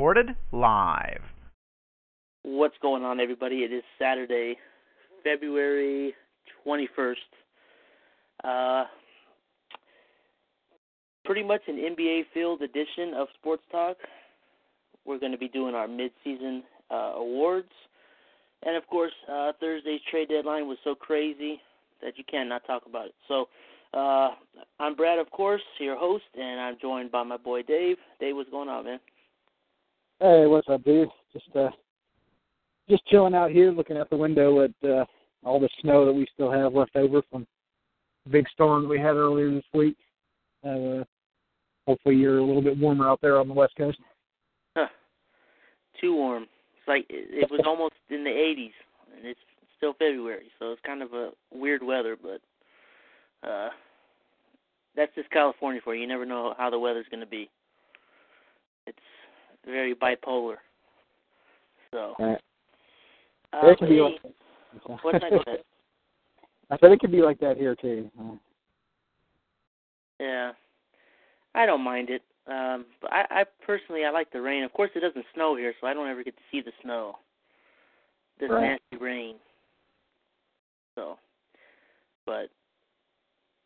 Recorded live. What's going on, everybody? It is Saturday, February 21st. Uh, pretty much an NBA field edition of Sports Talk. We're going to be doing our mid-season uh, awards, and of course, uh, Thursday's trade deadline was so crazy that you cannot talk about it. So, uh, I'm Brad, of course, your host, and I'm joined by my boy Dave. Dave, what's going on, man? Hey, what's up, dude? Just uh, just chilling out here, looking out the window at uh, all the snow that we still have left over from the big storm that we had earlier this week. Uh, hopefully, you're a little bit warmer out there on the west coast. Huh. Too warm. It's like it, it was almost in the 80s, and it's still February, so it's kind of a weird weather. But uh, that's just California for you. You never know how the weather's going to be. It's very bipolar. So. Right. Uh, it can be like what's that? I said it could be like that here too. Yeah, I don't mind it. Um, but I, I personally I like the rain. Of course, it doesn't snow here, so I don't ever get to see the snow. This Right. nasty rain. So, but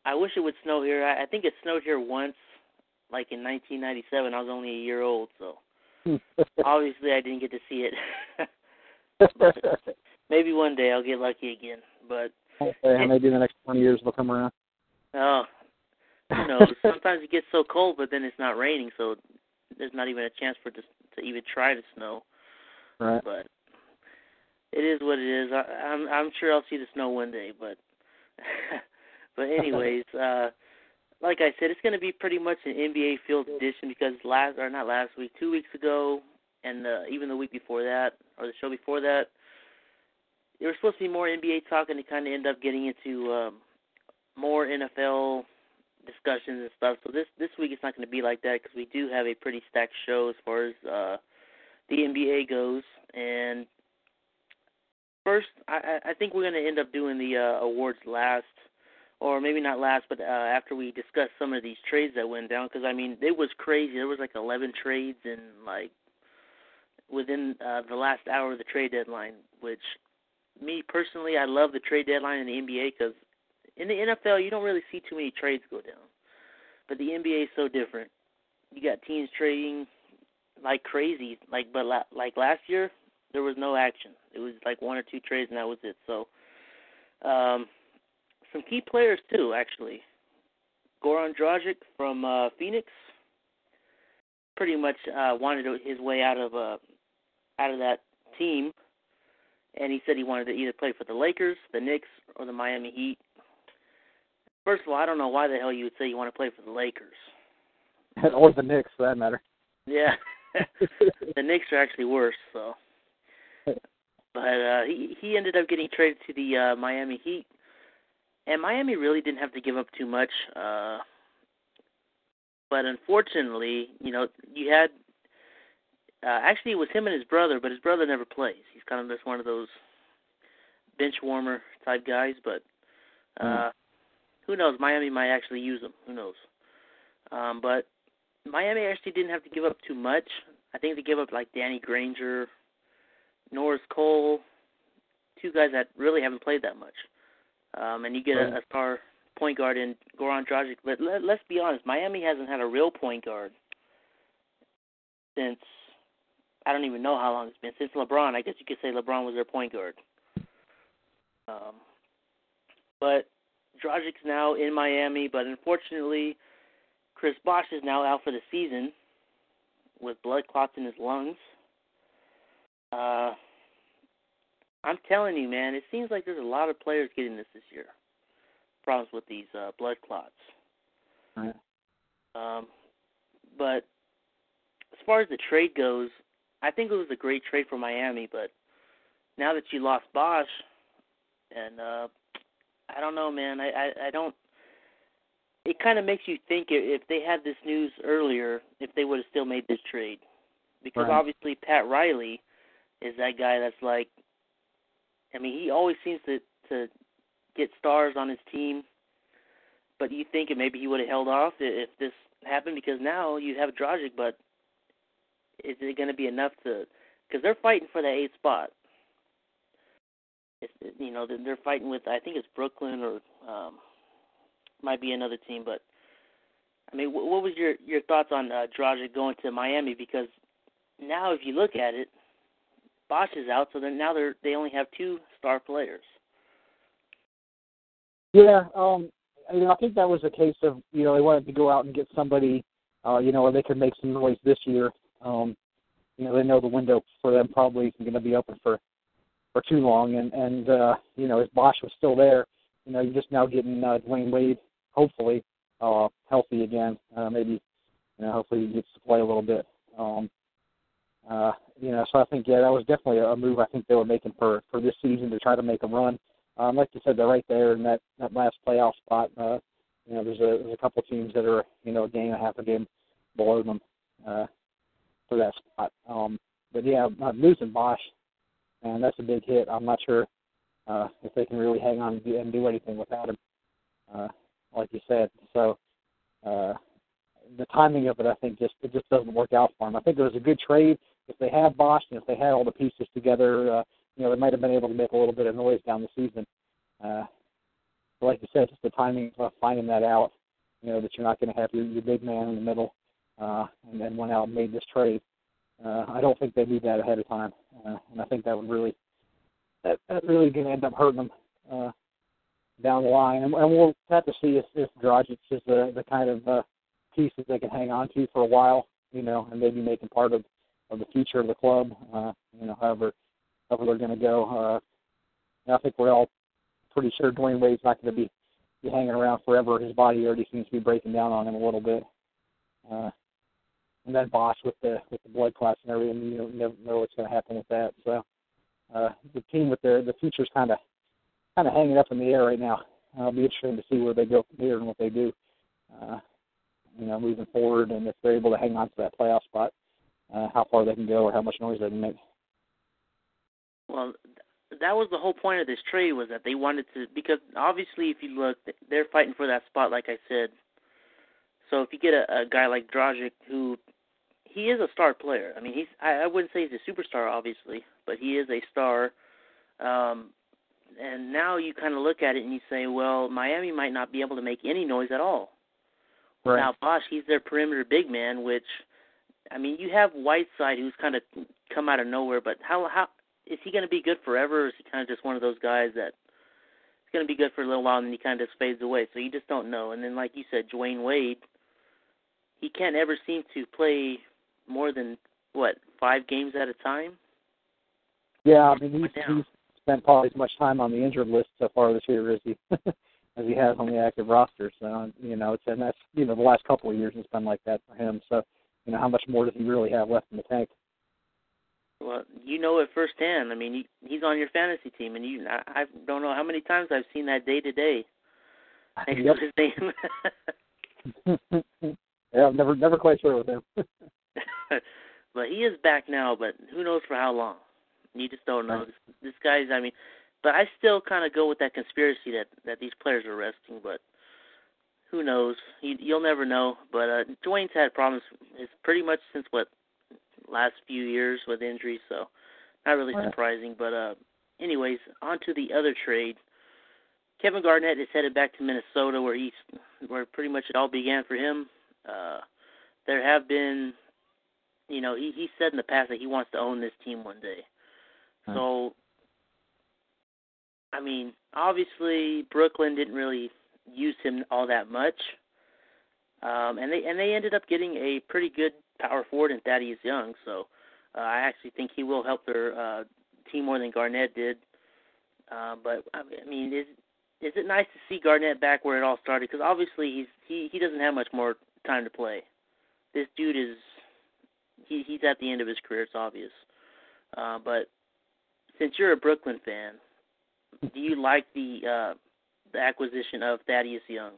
I wish it would snow here. I, I think it snowed here once, like in 1997. I was only a year old, so obviously I didn't get to see it. Maybe one day I'll get lucky again, but Okay, maybe in the next 20 years they'll come around. Oh, who knows? Sometimes it gets so cold, but then it's not raining, so there's not even a chance for it to, to even try to snow. Right. But it is what it is. I, I'm I'm sure I'll see the snow one day, but but anyways, uh, like I said, it's going to be pretty much an NBA field edition because last or not last week, two weeks ago, and uh, even the week before that, or the show before that, there was supposed to be more NBA talk, and it kind of ended up getting into um, more NFL discussions and stuff. So this this week it's not going to be like that because we do have a pretty stacked show as far as uh, the NBA goes. And first, I, I I think we're going to end up doing the uh, awards last, or maybe not last, but uh, after we discuss some of these trades that went down. Because I mean, it was crazy. There was like 11 trades in like within uh, the last hour of the trade deadline, which me personally, I love the trade deadline in the NBA because in the NFL you don't really see too many trades go down, but the NBA is so different. You got teams trading like crazy, like but la- like last year there was no action. It was like one or two trades and that was it. So, um, some key players too, actually. Goran Dragic from uh, Phoenix pretty much uh, wanted his way out of uh, out of that team and he said he wanted to either play for the Lakers, the Knicks, or the Miami Heat. First of all, I don't know why the hell you would say you want to play for the Lakers. or the Knicks, for that matter. Yeah, the Knicks are actually worse. So, but uh, he he ended up getting traded to the uh, Miami Heat, and Miami really didn't have to give up too much. Uh, but unfortunately, you know, you had uh, actually it was him and his brother, but his brother never plays. He's kind of just one of those bench warmer type guys. But uh, Mm. who knows? Miami might actually use him. Who knows? Um, but Miami actually didn't have to give up too much. I think they gave up like Danny Granger, Norris Cole, two guys that really haven't played that much. Um, and you get a, Right. a star point guard in Goran Dragic. But let, let's be honest, Miami hasn't had a real point guard since I don't even know how long it's been since LeBron. I guess you could say LeBron was their point guard. Um, but Dragic's now in Miami, but unfortunately, Chris Bosh is now out for the season with blood clots in his lungs. Uh, I'm telling you, man, it seems like there's a lot of players getting this this year. Problems with these uh, blood clots. Right. Um, but as far as the trade goes, I think it was a great trade for Miami. But now that you lost Bosh, and uh, I don't know, man. I I, I don't. It kind of makes you think if they had this news earlier, if they would have still made this trade, because Right. obviously Pat Riley is that guy that's like. I mean, he always seems to to get stars on his team, but you think maybe he would have held off if this happened because now you have Dragic, but is it going to be enough to? Because they're fighting for that eighth spot. It's, you know, they're fighting with I think it's Brooklyn or um, might be another team, but I mean, what was your your thoughts on uh, Dragic going to Miami? Because now, if you look at it, Bosh is out, so then now they're they only have two star players. Yeah, um, you know, I think that was a case of you know they wanted to go out and get somebody, uh, you know, where they could make some noise this year. Um, you know, they know the window for them probably isn't going to be open for for too long, and and uh, you know, if Bosh was still there, you know, you're just now getting uh, Dwyane Wade, hopefully, uh, healthy again. Uh, maybe, you know, hopefully he gets to play a little bit. Um, uh, you know, so I think yeah, that was definitely a move I think they were making for for this season to try to make a run. Um, like you said, they're right there in that that last playoff spot. Uh, you know, there's a there's a couple teams that are you know a game and a half a game below them uh, for that spot. Um, but yeah, uh, losing Bosh, and that's a big hit. I'm not sure uh, if they can really hang on and do, anything without him, uh, like you said. So uh, the timing of it, I think, just it just doesn't work out for them. I think it was a good trade if they had Bosh and if they had all the pieces together. Uh, you know, they might have been able to make a little bit of noise down the season. Uh, but like you said, just the timing of finding that out. You know that you're not going to have your, your big man in the middle, uh, and then went out and made this trade. Uh, I don't think they knew that ahead of time, uh, and I think that would really that that really going to end up hurting them uh, down the line. And, and we'll have to see if if Dragic is the the kind of uh, piece that they can hang on to for a while, you know, and maybe make him part of of the future of the club. Uh, you know, however however they're going to go. Uh, I think we're all pretty sure Dwyane Wade's not going to be be hanging around forever. His body already seems to be breaking down on him a little bit. Uh, and then Bosh with the with the blood clots and everything, you never know what's going to happen with that. So uh, the team with their the future's kind of kind of hanging up in the air right now. It'll be interesting to see where they go from here and what they do. Uh, you know, moving forward, and if they're able to hang on to that playoff spot, uh, how far they can go or how much noise they can make. Well, that was the whole point of this trade was that they wanted to because obviously if you look, they're fighting for that spot, like I said. So if you get a, a guy like Dragic, who he is a star player. I mean, he's I, I wouldn't say he's a superstar, obviously, but he is a star. Um, and now you kind of look at it and you say, well, Miami might not be able to make any noise at all. Right. Now Bosh, he's their perimeter big man, which I mean, you have Whiteside who's kind of come out of nowhere, but how how is he going to be good forever? Or is he kind of just one of those guys that is going to be good for a little while and then he kind of just fades away? So you just don't know. And then, like you said, Dwyane Wade, he can't ever seem to play more than what five games at a time. Yeah, I mean he's, he's spent probably as much time on the injured list so far this year as he as he has on the active roster. So you know, it's and that's you know the last couple of years it's been like that for him. So you know, how much more does he really have left in the tank? Well, you know it firsthand. I mean, he, he's on your fantasy team, and you I, I don't know how many times I've seen that day to day next Yep. to his name. yeah, I'm never never quite sure with him. but he is back now, but who knows for how long? You just don't know. Right. This, this guy's, I mean, but I still kind of go with that conspiracy that that these players are resting, but who knows? You, you'll never know. But uh, Dwyane's had problems. It's pretty much since what last few years with injuries, so not really Right. surprising. But uh, anyways, on to the other trade. Kevin Garnett is headed back to Minnesota, where he's where pretty much it all began for him. Uh, there have been, you know, he he said in the past that he wants to own this team one day. Right. So, I mean, obviously Brooklyn didn't really use him all that much, um, and they and they ended up getting a pretty good power forward in Thaddeus Young. So, uh, I actually think he will help their uh, team more than Garnett did. Uh, but I mean, is is it nice to see Garnett back where it all started? Because obviously he's he he doesn't have much more time to play. This dude is he he's at the end of his career. It's obvious. Uh, but since you're a Brooklyn fan, do you like the uh, the acquisition of Thaddeus Young?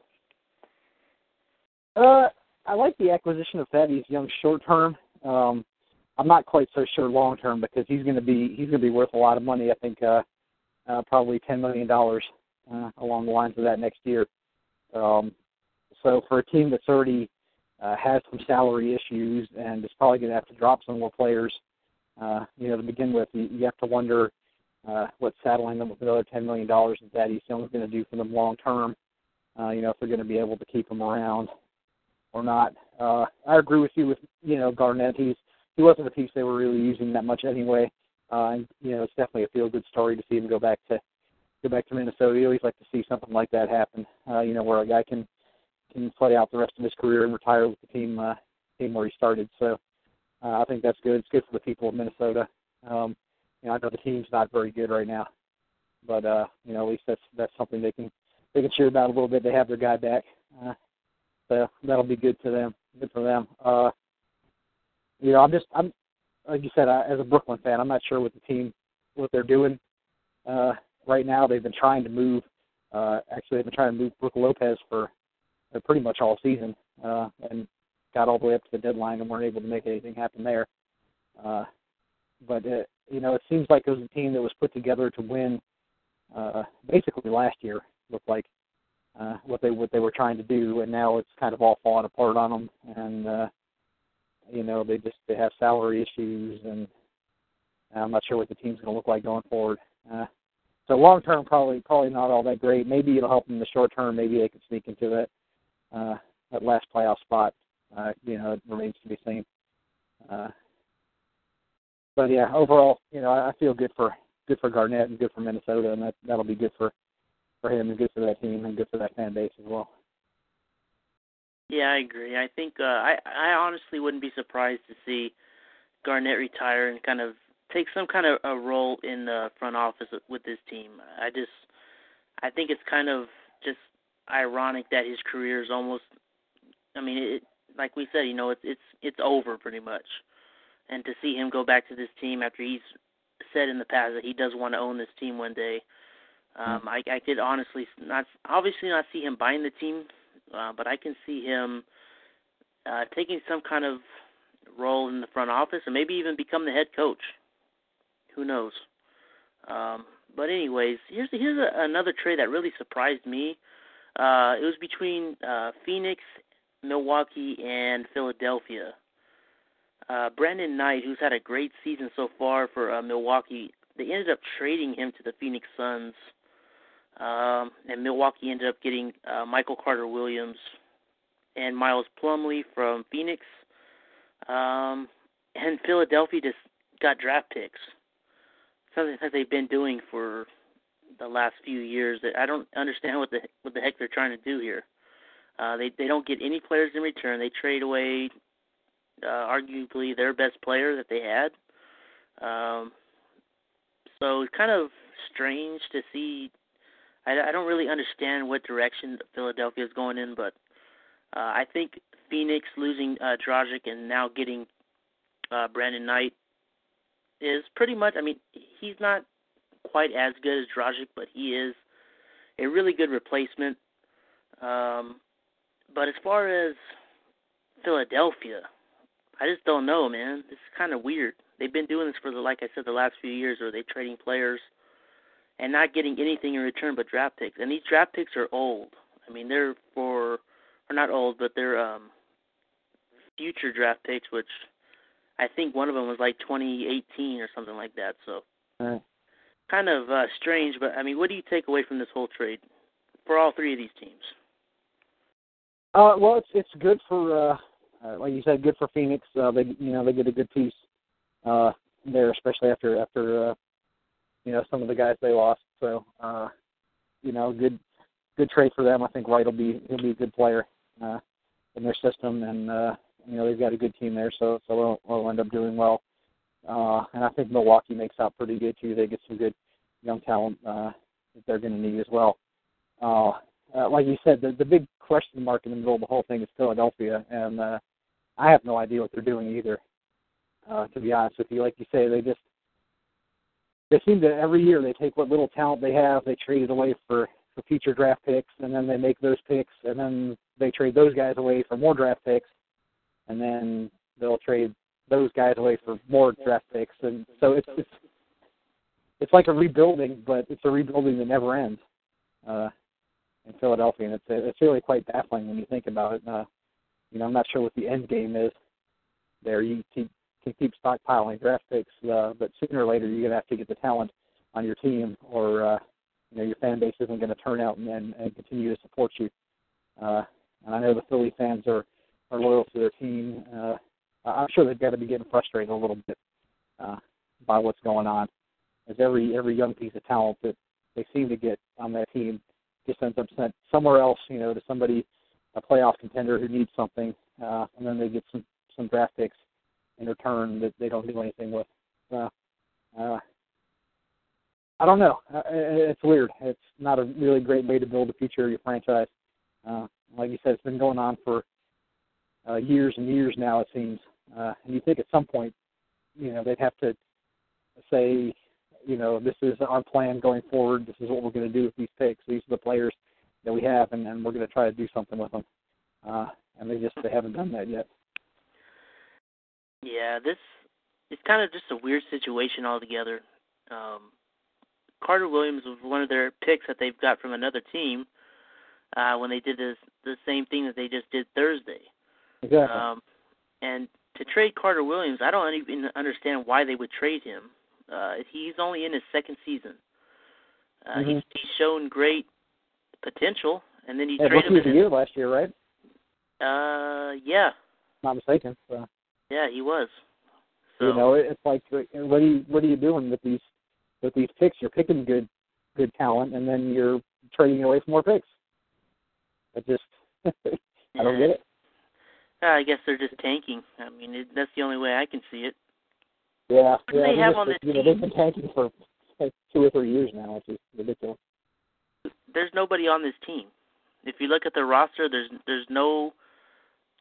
Uh, I like the acquisition of Thaddeus Young short term. Um, I'm not quite so sure long term because he's going to be he's going to be worth a lot of money. I think uh, uh, probably ten million dollars uh, along the lines of that next year. Um, so for a team that's already uh, has some salary issues and is probably going to have to drop some more players, uh, you know, to begin with, you, you have to wonder uh, what saddling them with another ten million dollars that Thaddeus Young going to do for them long term. Uh, you know, if they're going to be able to keep him around or not. Uh, I agree with you with you know Garnett. He's he wasn't a piece they were really using that much anyway. Uh, and you know, it's definitely a feel good story to see him go back to go back to Minnesota. You always like to see something like that happen. Uh, you know, where a guy can can play out the rest of his career and retire with the team uh, team where he started. So uh, I think that's good. It's good for the people of Minnesota. Um, you know, I know the team's not very good right now, but uh, you know, at least that's that's something they can they can cheer about a little bit. They have their guy back. Uh, so that'll be good to them. Good for them. Uh, you know, I'm just I'm like you said, I, as a Brooklyn fan, I'm not sure what the team what they're doing uh, right now. They've been trying to move. Uh, actually, they've been trying to move Brook Lopez for uh, pretty much all season, uh, and got all the way up to the deadline and weren't able to make anything happen there. Uh, but it, you know, it seems like it was a team that was put together to win. Uh, basically, last year looked like uh, what they what they were trying to do, and now it's kind of all falling apart on them. And uh, you know, they just they have salary issues, and I'm not sure what the team's going to look like going forward. Uh, so long term, probably probably not all that great. Maybe it'll help them in the short term. Maybe they can sneak into that uh, that last playoff spot. Uh, you know, it remains to be seen. Uh, but yeah, overall, you know, I, feel good for good for Garnett and good for Minnesota, and that that'll be good for for him and good for that team and good for that fan base as well. Yeah, I agree. I think uh, I I honestly wouldn't be surprised to see Garnett retire and kind of take some kind of a role in the front office with this team. I just I think it's kind of just ironic that his career is almost I mean it like we said, you know, it's it's it's over pretty much. And to see him go back to this team after he's said in the past that he does want to own this team one day, um, I, I could honestly not obviously not see him buying the team, uh, but I can see him uh, taking some kind of role in the front office and maybe even become the head coach. Who knows? Um, but anyways, here's here's a, another trade that really surprised me. Uh, it was between uh, Phoenix, Milwaukee, and Philadelphia. Uh, Brandon Knight, who's had a great season so far for uh, Milwaukee, they ended up trading him to the Phoenix Suns um, and Milwaukee ended up getting uh, Michael Carter Williams and Miles Plumlee from Phoenix. Um, and Philadelphia just got draft picks. Something that they've been doing for the last few years. That I don't understand what the what the heck they're trying to do here. Uh, they they don't get any players in return. They trade away uh, arguably their best player that they had. Um, so it's kind of strange to see I, I don't really understand what direction Philadelphia is going in, but uh, I think Phoenix losing uh, Dragic and now getting uh, Brandon Knight is pretty much. I mean, he's not quite as good as Dragic, but he is a really good replacement. Um, but as far as Philadelphia, I just don't know, man. This is kind of weird. They've been doing this for the, like I said, the last few years, where they're trading players and not getting anything in return but draft picks. And these draft picks are old. I mean, they're for or not old, but they're um future draft picks, which I think one of them was like 2018 or something like that. So right. kind of uh, strange. But I mean, what do you take away from this whole trade for all three of these teams? Uh, well, it's it's good for uh, uh, like you said, good for Phoenix. Uh, they you know they get a good piece uh, there, especially after after uh, you know some of the guys they lost. So uh, you know, good good trade for them. I think Wright will be he'll be a good player uh, in their system, and uh, you know they've got a good team there, so so they'll, they'll end up doing well. Uh, and I think Milwaukee makes out pretty good too. They get some good young talent uh, that they're going to need as well. uh, uh, like you said, the the big question mark in the middle of the whole thing is Philadelphia, and uh, I have no idea what they're doing either. Uh, to be honest with you, like you say, they just they seem to every year they take what little talent they have, they trade it away for for future draft picks, and then they make those picks, and then they trade those guys away for more draft picks, and then they'll trade those guys away for more draft picks, and so it's it's it's like a rebuilding, but it's a rebuilding that never ends uh, in Philadelphia, and it's it's really quite baffling when you think about it. Uh, you know, I'm not sure what the end game is. There, you keep can keep stockpiling draft picks, uh, but sooner or later you're gonna have to get the talent on your team, or uh, you know your fan base isn't going to turn out and, and, and continue to support you. Uh, and I know the Philly fans are are loyal to their team. Uh, I'm sure they've got to be getting frustrated a little bit uh, by what's going on, as every every young piece of talent that they seem to get on that team just ends up sent somewhere else, you know, to somebody a playoff contender who needs something, uh, and then they get some some draft picks in return that they don't do anything with. Uh, uh, I don't know. Uh, it's weird. It's not a really great way to build the future of your franchise. Uh, like you said, it's been going on for uh, years and years now. It seems, uh, and you think at some point, you know, they'd have to say, you know, this is our plan going forward. This is what we're going to do with these picks. These are the players that we have, and, and we're going to try to do something with them. Uh, and they just they haven't done that yet. Yeah, this it's kind of just a weird situation altogether. Um, Carter Williams was one of their picks that they've got from another team uh, when they did this the same thing that they just did Thursday. Exactly. Um, and to trade Carter Williams, I don't even understand why they would trade him. Uh, he's only in his second season. Uh, mm-hmm. He's he's shown great potential, and then you yeah, trade him. Rookie of the year last year, right? Uh, yeah. Not mistaken. So. Yeah, he was. So, you know, it's like what are you what are you doing with these with these picks? You're picking good good talent, and then you're trading away for more picks. I just I don't get it. Uh, I guess they're just tanking. I mean, it, that's the only way I can see it. Yeah, yeah. they have on this you know, team? they've been tanking for like two or three years now, which is ridiculous. There's nobody on this team. If you look at the roster, there's there's no,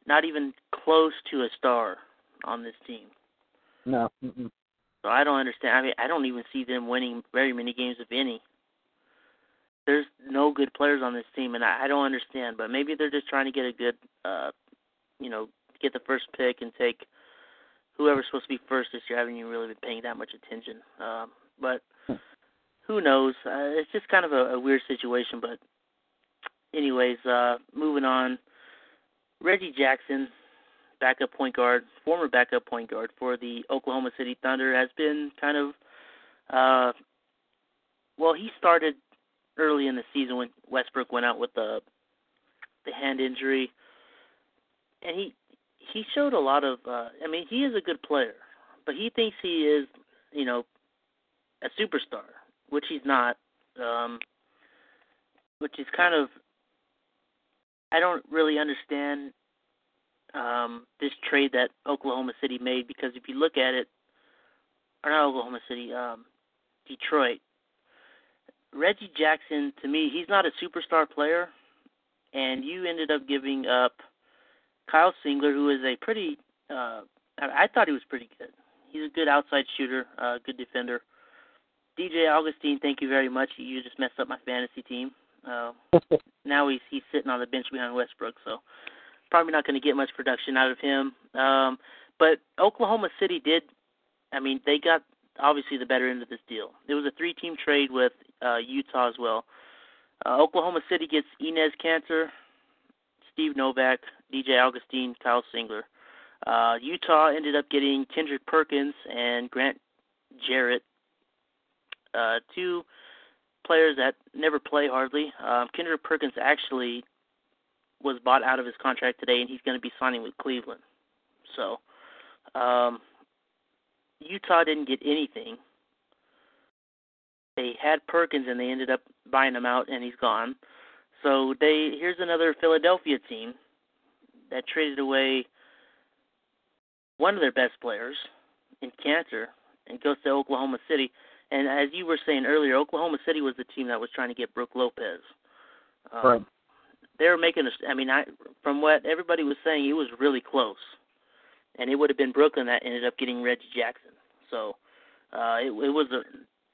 not even close to a star on this team. No. Mm-mm. So I don't understand. I mean, I don't even see them winning very many games, if any. There's no good players on this team, and I, I don't understand. But maybe they're just trying to get a good, uh, you know, get the first pick and take whoever's supposed to be first this year. I haven't even really been paying that much attention. Um, but who knows? Uh, it's just kind of a, a weird situation. But anyways, uh, moving on. Reggie Jackson, backup point guard, former backup point guard for the Oklahoma City Thunder, has been kind of, uh, well, he started early in the season when Westbrook went out with the the hand injury, and he he showed a lot of. Uh, I mean, he is a good player, but he thinks he is, you know, a superstar, which he's not. Um, which is kind of. I don't really understand um, this trade that Oklahoma City made because if you look at it, or not Oklahoma City, um, Detroit. Reggie Jackson, to me, he's not a superstar player, and you ended up giving up Kyle Singler, who is a pretty. Uh, I, thought he was pretty good. He's a good outside shooter, uh, good defender. DJ Augustin, thank you very much. You just messed up my fantasy team. Uh, now he's he's sitting on the bench behind Westbrook, so probably not going to get much production out of him. Um, but Oklahoma City did. I mean, they got obviously the better end of this deal. It was a three-team trade with uh, Utah as well. Uh, Oklahoma City gets Enes Kanter, Steve Novak, DJ Augustin, Kyle Singler. Uh, Utah ended up getting Kendrick Perkins and Grant Jerrett, uh, two players that never play hardly. Um, Kendrick Perkins actually was bought out of his contract today, and he's going to be signing with Cleveland. So, um, Utah didn't get anything. They had Perkins, and they ended up buying him out, and he's gone. So they here's another Philadelphia team that traded away one of their best players in Kanter and goes to Oklahoma City. And as you were saying earlier, Oklahoma City was the team that was trying to get Brook Lopez. Um, Right. They were making a. I mean, I from what everybody was saying, it was really close, and it would have been Brooklyn that ended up getting Reggie Jackson. So uh, it, it was a,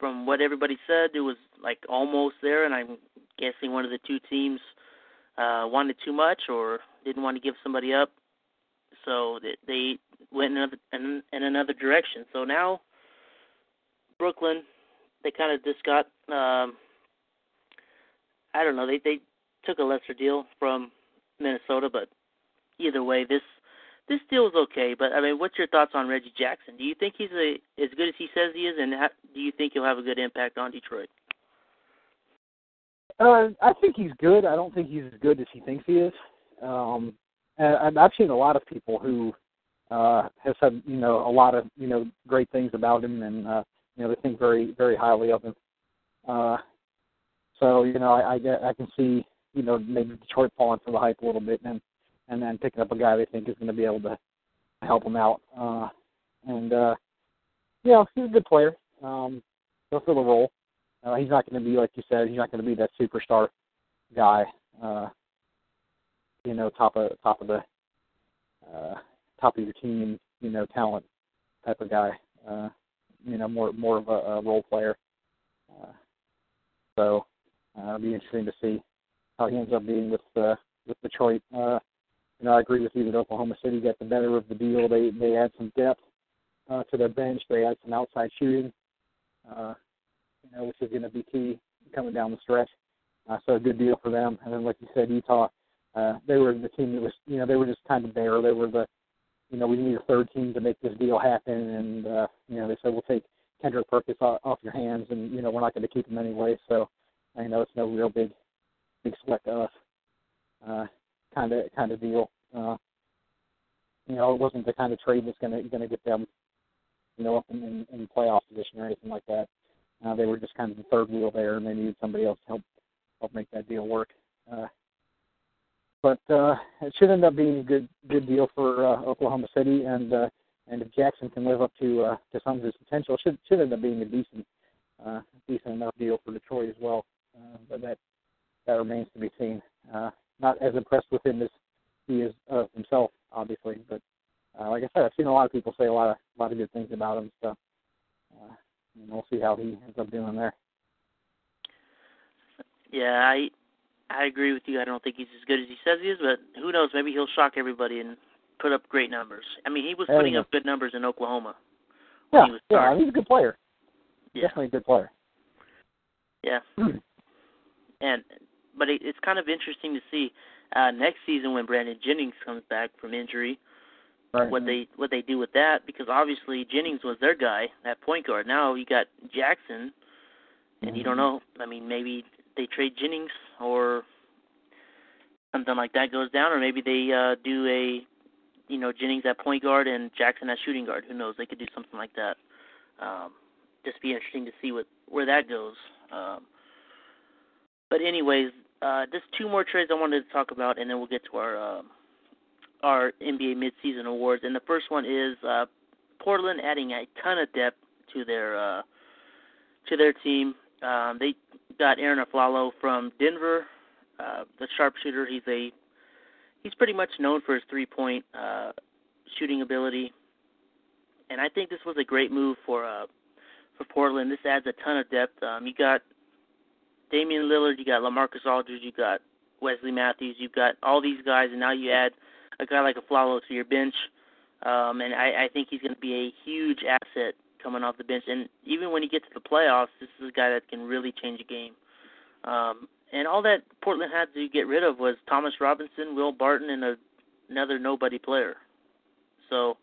from what everybody said, it was like almost there, and I'm guessing one of the two teams uh, wanted too much or didn't want to give somebody up, so they, went in another in, in another direction. So now Brooklyn, they kind of just got. Um, I don't know. They they took a lesser deal from Minnesota, but either way, this this deal is okay. But I mean, what's your thoughts on Reggie Jackson? Do you think he's a, as good as he says he is, and ha- do you think he'll have a good impact on Detroit? Uh, I think he's good. I don't think he's as good as he thinks he is. Um, and I've seen a lot of people who uh, have said you know a lot of you know great things about him, and uh, you know they think very very highly of him. Uh, so you know I, I I can see you know maybe Detroit falling for the hype a little bit, and and then picking up a guy they think is going to be able to help them out. Uh, and uh, know he's a good player. Um, he'll fill the role. Uh, he's not going to be like you said. He's not going to be that superstar guy. Uh, you know, top of top of the uh, top of your team. You know, talent type of guy. Uh, you know, more more of a, a role player. Uh, so uh, it'll be interesting to see how he ends up being with uh, with Detroit. Uh, you know, I agree with you that Oklahoma City got the better of the deal. They they add some depth uh, to their bench. They add some outside shooting. Uh, you know, which is going to be key coming down the stretch. Uh, so a good deal for them. And then, like you said, Utah, uh, they were the team that was, you know, they were just kind of there. They were the, you know, we need a third team to make this deal happen. And, uh, you know, they said, we'll take Kendrick Perkins off, off your hands and, you know, we're not going to keep him anyway. So I know it's no real big, big sweat to us, uh, kind of, kind of deal. Uh, you know, it wasn't the kind of trade that's going to, going to get them, you know, up in, in, in playoff position or anything like that. Uh, they were just kind of the third wheel there, and they needed somebody else to help help make that deal work. Uh, but uh, it should end up being a good good deal for uh, Oklahoma City, and uh, and if Jackson can live up to uh, to some of his potential, should should end up being a decent uh, decent enough deal for Detroit as well. Uh, but that that remains to be seen. Uh, not as impressed with him as he is uh, himself, obviously, but uh, like I said, I've seen a lot of people say a lot of a lot of good things about him. So. Uh, and we'll see how he ends up doing there. Yeah, I I agree with you. I don't think he's as good as he says he is, but who knows? Maybe he'll shock everybody and put up great numbers. I mean, he was There putting up good numbers in Oklahoma. Yeah, he yeah, he's a good player. Yeah, Definitely a good player. yeah. and but it, it's kind of interesting to see uh next season when Brandon Jennings comes back from injury Right. what they what they do with that because obviously Jennings was their guy at point guard. Now you got Jackson, and you don't know. I mean, maybe they trade Jennings or something like that goes down, or maybe they uh do a you know Jennings at point guard and Jackson at shooting guard. Who knows? They could do something like that. Um, just be interesting to see what where that goes. Um, but anyways, uh, just two more trades I wanted to talk about, and then we'll get to our. Um, our NBA midseason awards, and the first one is uh, Portland adding a ton of depth to their uh, to their team. Um, they got Arron Afflalo from Denver, uh, the sharpshooter. He's a he's pretty much known for his three point uh, shooting ability, and I think this was a great move for uh, for Portland. This adds a ton of depth. Um, you got Damian Lillard, you got LaMarcus Aldridge, you got Wesley Matthews, you've got all these guys, and now you add a guy like Afflalo to your bench, um, and I, I think he's going to be a huge asset coming off the bench. And even when he gets to the playoffs, this is a guy that can really change a game. Um, and all that Portland had to get rid of was Thomas Robinson, Will Barton, and a, another nobody player. So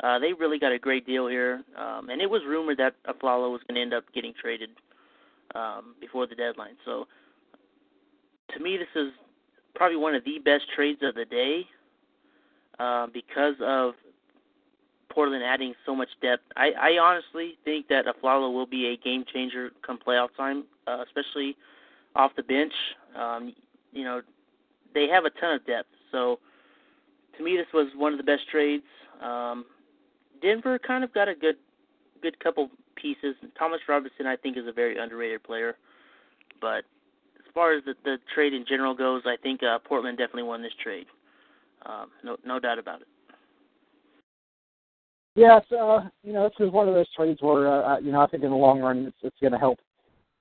uh, they really got a great deal here. Um, and it was rumored that Afflalo was going to end up getting traded um, before the deadline. So to me, this is probably one of the best trades of the day uh, because of Portland adding so much depth. I, I honestly think that Afflalo will be a game changer come playoff time, uh, especially off the bench. Um, you know, they have a ton of depth. So to me, this was one of the best trades. Um, Denver kind of got a good, good couple pieces. Thomas Robinson, I think, is a very underrated player, but as far as the, the trade in general goes, I think uh, Portland definitely won this trade. Um, no, no doubt about it. Yeah, it's uh, you know, this is one of those trades where uh, you know I think in the long run it's it's going to help.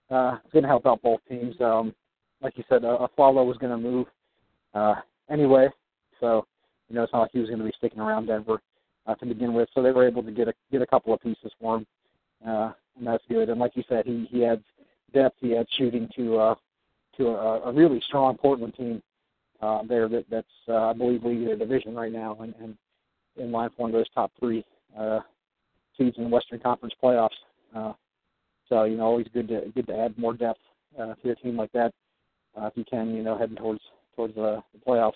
Uh, it's going to help out both teams. Um, like you said, uh, Afflalo was going to move uh, anyway, so you know it's not like he was going to be sticking around Denver uh, to begin with. So they were able to get a get a couple of pieces for him, uh, and that's good. And like you said, he he adds depth. He adds shooting to uh, to a, a really strong Portland team uh, there that that's uh, I believe leading the division right now and, and in line for one of those top three uh, the Western Conference playoffs. Uh, so you know, always good to good to add more depth uh, to a team like that uh, if you can. You know, heading towards towards the, the playoffs.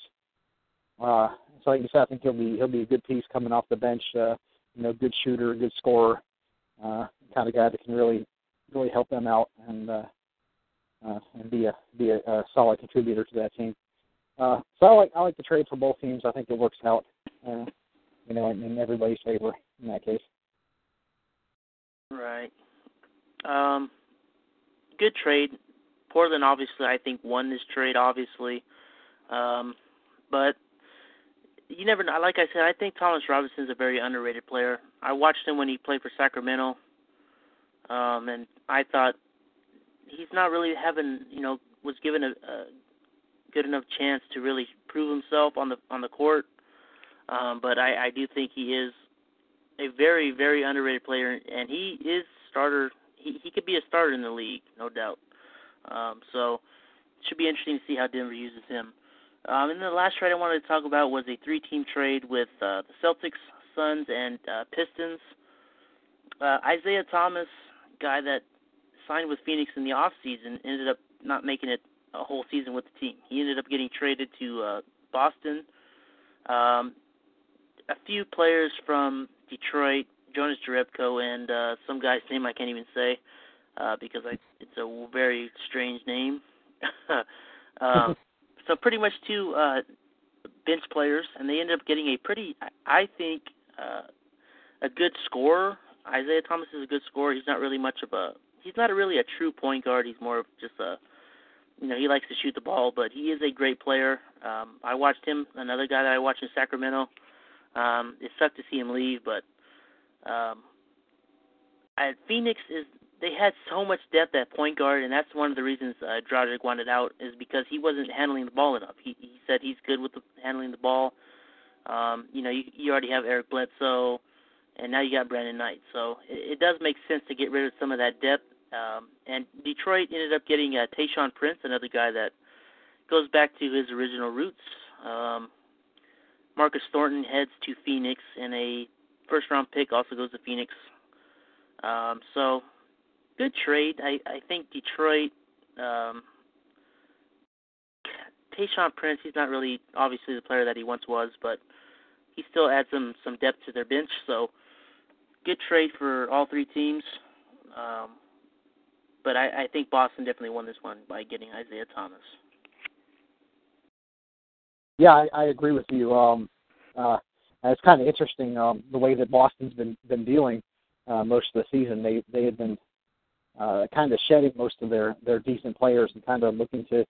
Uh, so like you said, I think he'll be he'll be a good piece coming off the bench. Uh, you know, good shooter, good scorer, uh, kind of guy that can really really help them out and uh, uh, and be a be a, a solid contributor to that team. Uh, so I like I like the trade for both teams. I think it works out. Uh, you know, in, in everybody's favor in that case. Right. Um, good trade. Portland obviously I think won this trade obviously. Um, but you never know. Like I said, I think Thomas Robinson's a very underrated player. I watched him when he played for Sacramento, um, and I thought he's not really having, you know, was given a, a good enough chance to really prove himself on the on the court. Um, but I, I do think he is a very, very underrated player, and he is starter. He he could be a starter in the league, no doubt. Um, so it should be interesting to see how Denver uses him. Um, and the last trade I wanted to talk about was a three-team trade with uh, the Celtics, Suns, and uh, Pistons. Uh, Isaiah Thomas, guy that signed with Phoenix in the off season, ended up not making it a whole season with the team. He ended up getting traded to uh, Boston. Um, a few players from Detroit, Jonas Jerebko, and uh, some guy's name I can't even say uh, because I, it's a very strange name. um, so pretty much two uh, bench players, and they ended up getting a pretty, I think, uh, a good scorer. Isaiah Thomas is a good scorer. He's not really much of a, he's not really a true point guard. He's more of just a, you know, he likes to shoot the ball, but he is a great player. Um, I watched him. Another guy that I watched in Sacramento. Um, it sucked to see him leave, but um, at Phoenix is they had so much depth at point guard, and that's one of the reasons uh, Dragic wanted out is because he wasn't handling the ball enough. He he said he's good with the, handling the ball. Um, you know, you you already have Eric Bledsoe, and now you got Brandon Knight. So it, it does make sense to get rid of some of that depth. Um, and Detroit ended up getting uh, Tayshaun Prince, another guy that goes back to his original roots. Um, Marcus Thornton heads to Phoenix, and a first round pick also goes to Phoenix. Um, so good trade. I I think Detroit. Um, Tayshaun Prince, he's not really obviously the player that he once was, but he still adds some some depth to their bench. So good trade for all three teams. Um, but I, I think Boston definitely won this one by getting Isaiah Thomas. Yeah, I, I agree with you. Um, uh, it's kind of interesting um, the way that Boston's been been dealing uh, most of the season. They they had been uh, kind of shedding most of their their decent players and kind of looking to,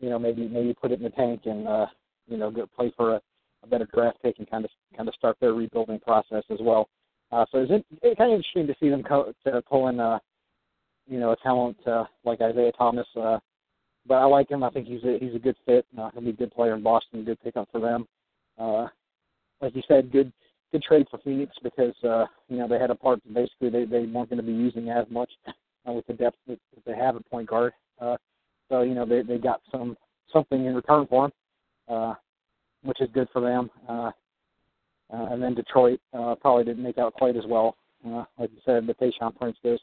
you know, maybe maybe put it in the tank and uh, you know go play for a, a better draft pick and kind of kind of start their rebuilding process as well. Uh, so it's, it's kind of interesting to see them co- to pull in, uh, you know, a talent uh, like Isaiah Thomas. Uh, but I like him. I think he's a he's a good fit. Uh, he'll be a good player in Boston. Good pickup for them. Uh, like you said, good good trade for Phoenix because uh, you know they had a part that basically they they weren't going to be using as much uh, with the depth that, that they have at point guard. Uh, so you know they they got some something in return for him, uh, which is good for them. Uh, uh, and then Detroit uh, probably didn't make out quite as well, uh, like you said. But Tayshaun Prince goes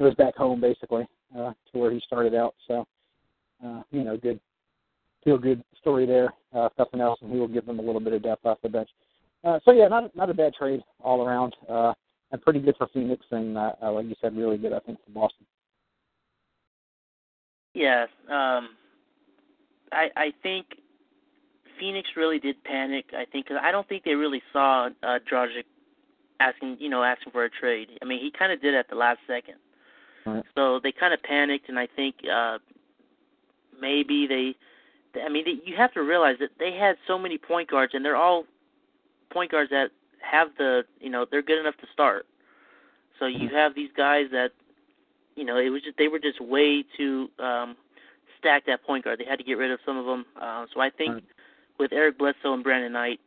goes back home basically uh, to where he started out. So uh, you know, good feel good story there. Uh, if nothing else, and he will give them a little bit of depth off the bench. Uh, so yeah, not not a bad trade all around, uh, and pretty good for Phoenix, and uh, uh, like you said, really good I think for Boston. Yeah, um, I I think Phoenix really did panic. I think cause I don't think they really saw uh, Dragic asking you know asking for a trade. I mean, he kind of did at the last second. Right. So they kind of panicked, and I think uh, maybe they. I mean, they, you have to realize that they had so many point guards, and they're all point guards that have the, you know, they're good enough to start. So you Mhm. have these guys that, you know, it was just they were just way too um, stacked at point guard. They had to get rid of some of them. Uh, so I think Right. with Eric Bledsoe and Brandon Knight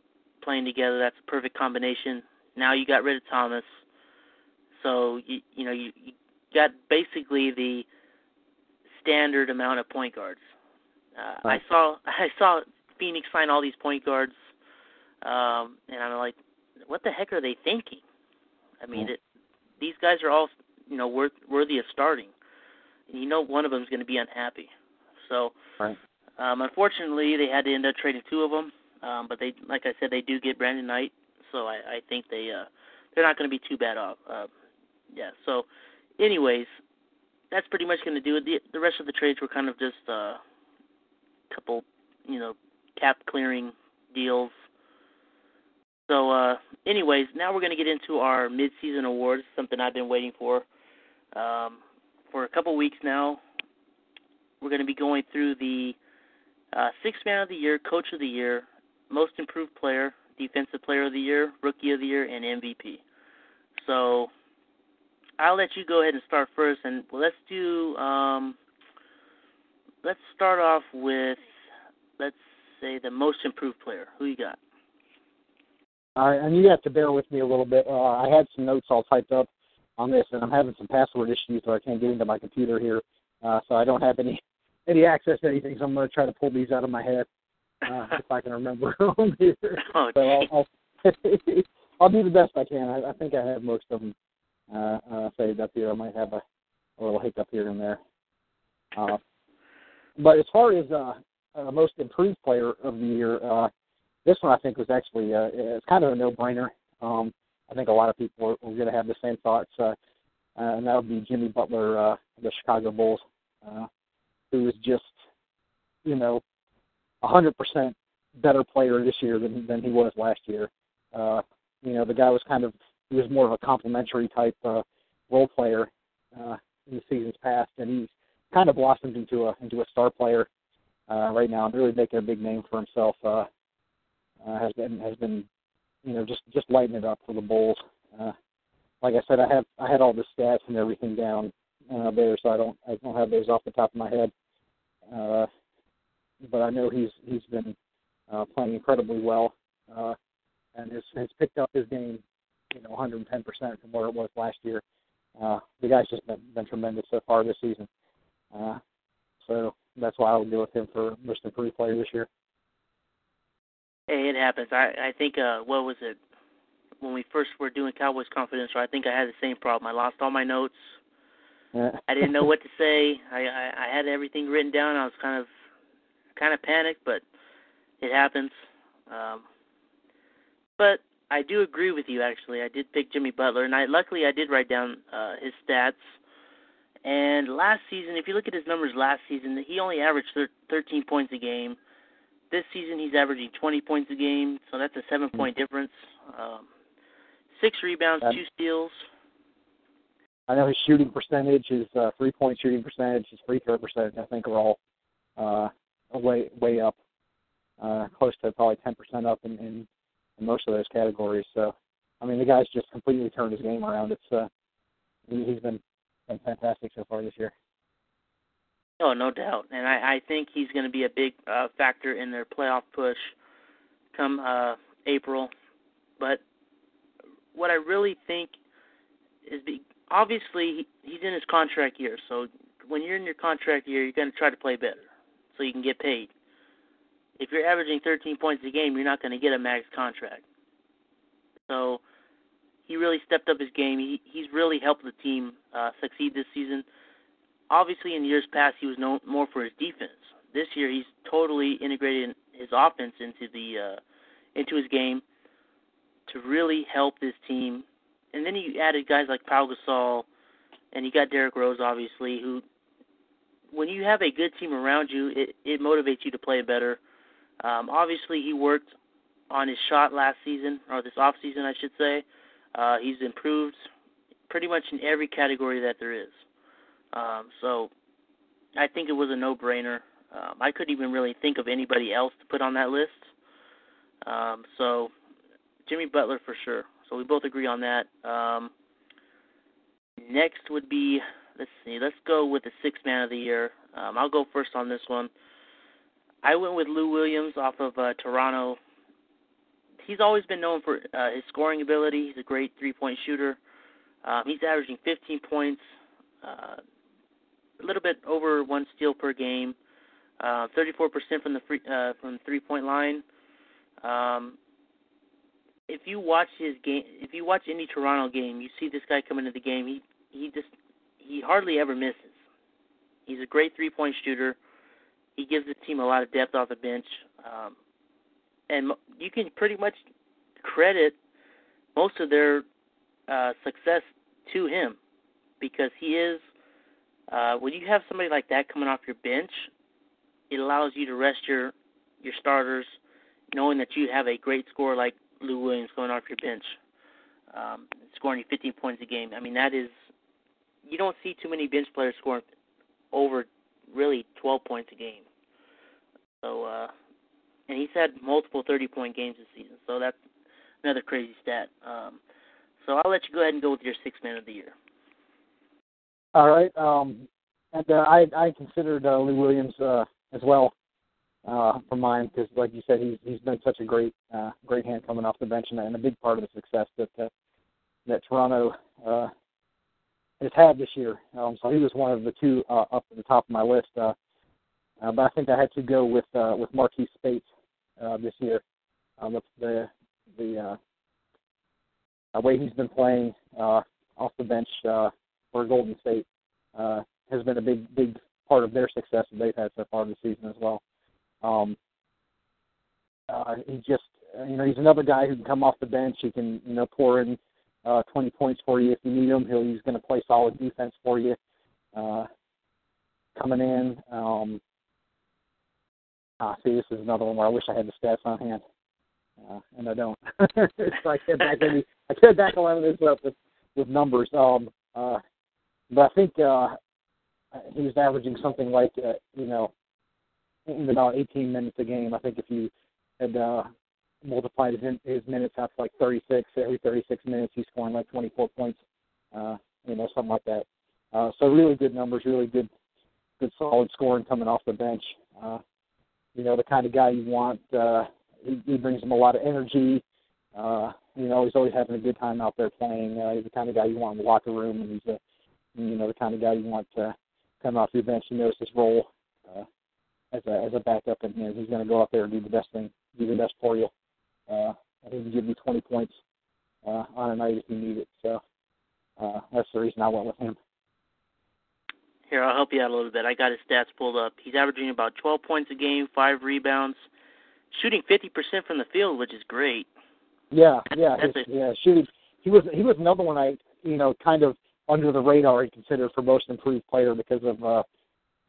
playing together, that's a perfect combination. Now you got rid of Thomas, so you you know you, you got basically the standard amount of point guards. Uh. I saw I saw Phoenix sign all these point guards, um, and I'm like, what the heck are they thinking? I mean, Yeah. it, these guys are all you know worth, worthy of starting, and you know one of them is going to be unhappy. So, Right. um, unfortunately, they had to end up trading two of them. Um, but they, like I said, they do get Brandon Knight, so I, I think they uh, they're not going to be too bad off. Uh, yeah. So, anyways, that's pretty much going to do it. The, the rest of the trades were kind of just a uh, couple, you know, cap clearing deals. So, uh, anyways, now we're going to get into our mid-season awards, something I've been waiting for um, for a couple weeks now. We're going to be going through the uh, Sixth Man of the Year, Coach of the Year, Most Improved Player, Defensive Player of the Year, Rookie of the Year, and MVP. So I'll let you go ahead and start first, and let's do. Um, let's start off with, let's say, the Most Improved Player. Who you got? All right, and you have to bear with me a little bit. Uh, I had some notes all typed up on this, and I'm having some password issues, so I can't get into my computer here, uh, so I don't have any any access to anything. So I'm going to try to pull these out of my head uh, if I can remember them here. Oh, So I'll. I'll, I'll do the best I can. I, I think I have most of them uh, uh, saved up here. I might have a, a little hiccup here and there. Uh, but as far as uh, uh, most improved player of the year, uh, this one I think was actually uh, it's kind of a no-brainer. Um, I think a lot of people are, are going to have the same thoughts, uh, uh, and that would be Jimmy Butler, uh, the Chicago Bulls, uh, who is just, you know, a hundred percent better player this year than than he was last year. Uh, you know, the guy was kind of he was more of a complimentary type uh, role player uh, in the seasons past, and he's kind of blossomed into a into a star player uh, right now, and really making a big name for himself. Uh, uh, has been has been you know just just lighting it up for the Bulls. Uh, like I said, I have I had all the stats and everything down uh, there, so I don't I don't have those off the top of my head. Uh, but I know he's he's been uh, playing incredibly well, uh, and has has picked up his game, you know, 110 percent from where it was last year. Uh, the guy's just been, been tremendous so far this season. Uh, so that's why I would go with him for most improved player this year. Hey, it happens. I I think uh what was it when we first were doing Cowboys Confidential? I think I had the same problem. I lost all my notes. Yeah. I didn't know what to say. I, I I had everything written down. I was kind of kind of panicked, but it happens. Um, but I do agree with you. Actually, I did pick Jimmy Butler, and I luckily I did write down uh, his stats. And last season, if you look at his numbers last season, he only averaged thir- 13 points a game. This season, he's averaging 20 points a game, so that's a seven-point difference. Um, six rebounds, Um, two steals. I know his shooting percentage, his uh, three point shooting percentage, his free throw percentage, I think are all uh, way way up, uh, close to probably ten percent up in, in, in most of those categories. So, I mean, the guy's just completely turned his game around. It's uh, he, he's been been fantastic so far this year. Oh, no doubt, and I, I think he's going to be a big uh, factor in their playoff push come uh, April. But what I really think is, be, obviously he, he's in his contract year, so when you're in your contract year, you're going to try to play better so you can get paid. If you're averaging 13 points a game, you're not going to get a max contract. So he really stepped up his game. He he's really helped the team uh, succeed this season obviously in years past he was known more for his defense. This year he's totally integrated his offense into the uh, into his game to really help this team. And then he added guys like Pau Gasol, and you got Derrick Rose, obviously, who when you have a good team around you, it, it motivates you to play better. Um, obviously, he worked on his shot last season, or this off season, I should say. Uh, he's improved pretty much in every category that there is. Um, so I think it was a no-brainer. Um, I couldn't even really think of anybody else to put on that list. Um, so Jimmy Butler for sure. So we both agree on that. Um, next would be let's see, let's go with the sixth man of the year. Um, I'll go first on this one. I went with Lou Williams off of uh, Toronto. He's always been known for uh, his scoring ability. He's a great three-point shooter. Um, he's averaging 15 points, uh, a little bit over one steal per game, uh, 34% from the free, uh, from three-point line. Um, if you watch his game, if you watch any Toronto game, you see this guy come into the game. He he just he hardly ever misses. He's a great three-point shooter. He gives the team a lot of depth off the bench, um, and you can pretty much credit most of their uh, success to him because he is. Uh, when you have somebody like that coming off your bench, it allows you to rest your your starters, knowing that you have a great scorer like Lou Williams going off your bench, um, scoring you 15 points a game. I mean, that is you don't see too many bench players scoring over really 12 points a game. So, uh, and he's had multiple 30 point games this season. So that's another crazy stat. Um, so I'll let you go ahead and go with your six man of the year. All right. Um, and uh, I I considered uh, Lou Williams uh, as well uh, for mine because, like you said, he's he's been such a great uh, great hand coming off the bench and, and a big part of the success that uh, that Toronto uh, has had this year. Um, so he was one of the two uh, up at the top of my list. Uh, uh, but I think I had to go with uh, with Marquise Speights uh, this year. Um, the the, the uh, way he's been playing uh, off the bench uh, for Golden State uh, has been a big big part of their success that they've had so far this season as well. Um, uh, he just you know he's another guy who can come off the bench. He can you know pour in uh, 20 points for you if you need him. He'll, he's going to play solid defense for you. Uh, coming in, um, ah, see, this is another one where I wish I had the stats on hand, uh, and I don't. so I can't back any. I can't back a lot of this up with with numbers. Um, uh, but I think uh, he was averaging something like uh, you know about 18 minutes a game. I think if you had uh, multiplied his, his minutes out to like 36. Every 36 minutes, he's scoring like 24 points, uh, you know, something like that. Uh, so really good numbers, really good, good solid scoring coming off the bench. Uh, you know, the kind of guy you want. Uh, he, he brings him a lot of energy. Uh, you know, he's always having a good time out there playing. Uh, he's the kind of guy you want in the locker room, and he's a, you know, the kind of guy you want to come off your bench. He knows his role uh, as a as a backup, and you know, he's going to go out there and do the best thing, do the best for you. Uh, he can give you 20 points uh, on a night if you need it. So uh, that's the reason I went with him. Here, I'll help you out a little bit. I got his stats pulled up. He's averaging about 12 points a game, five rebounds, shooting 50% from the field, which is great. Yeah, yeah, his, yeah. Shooting. He was he was another one I you know kind of under the radar I considered for most improved player because of uh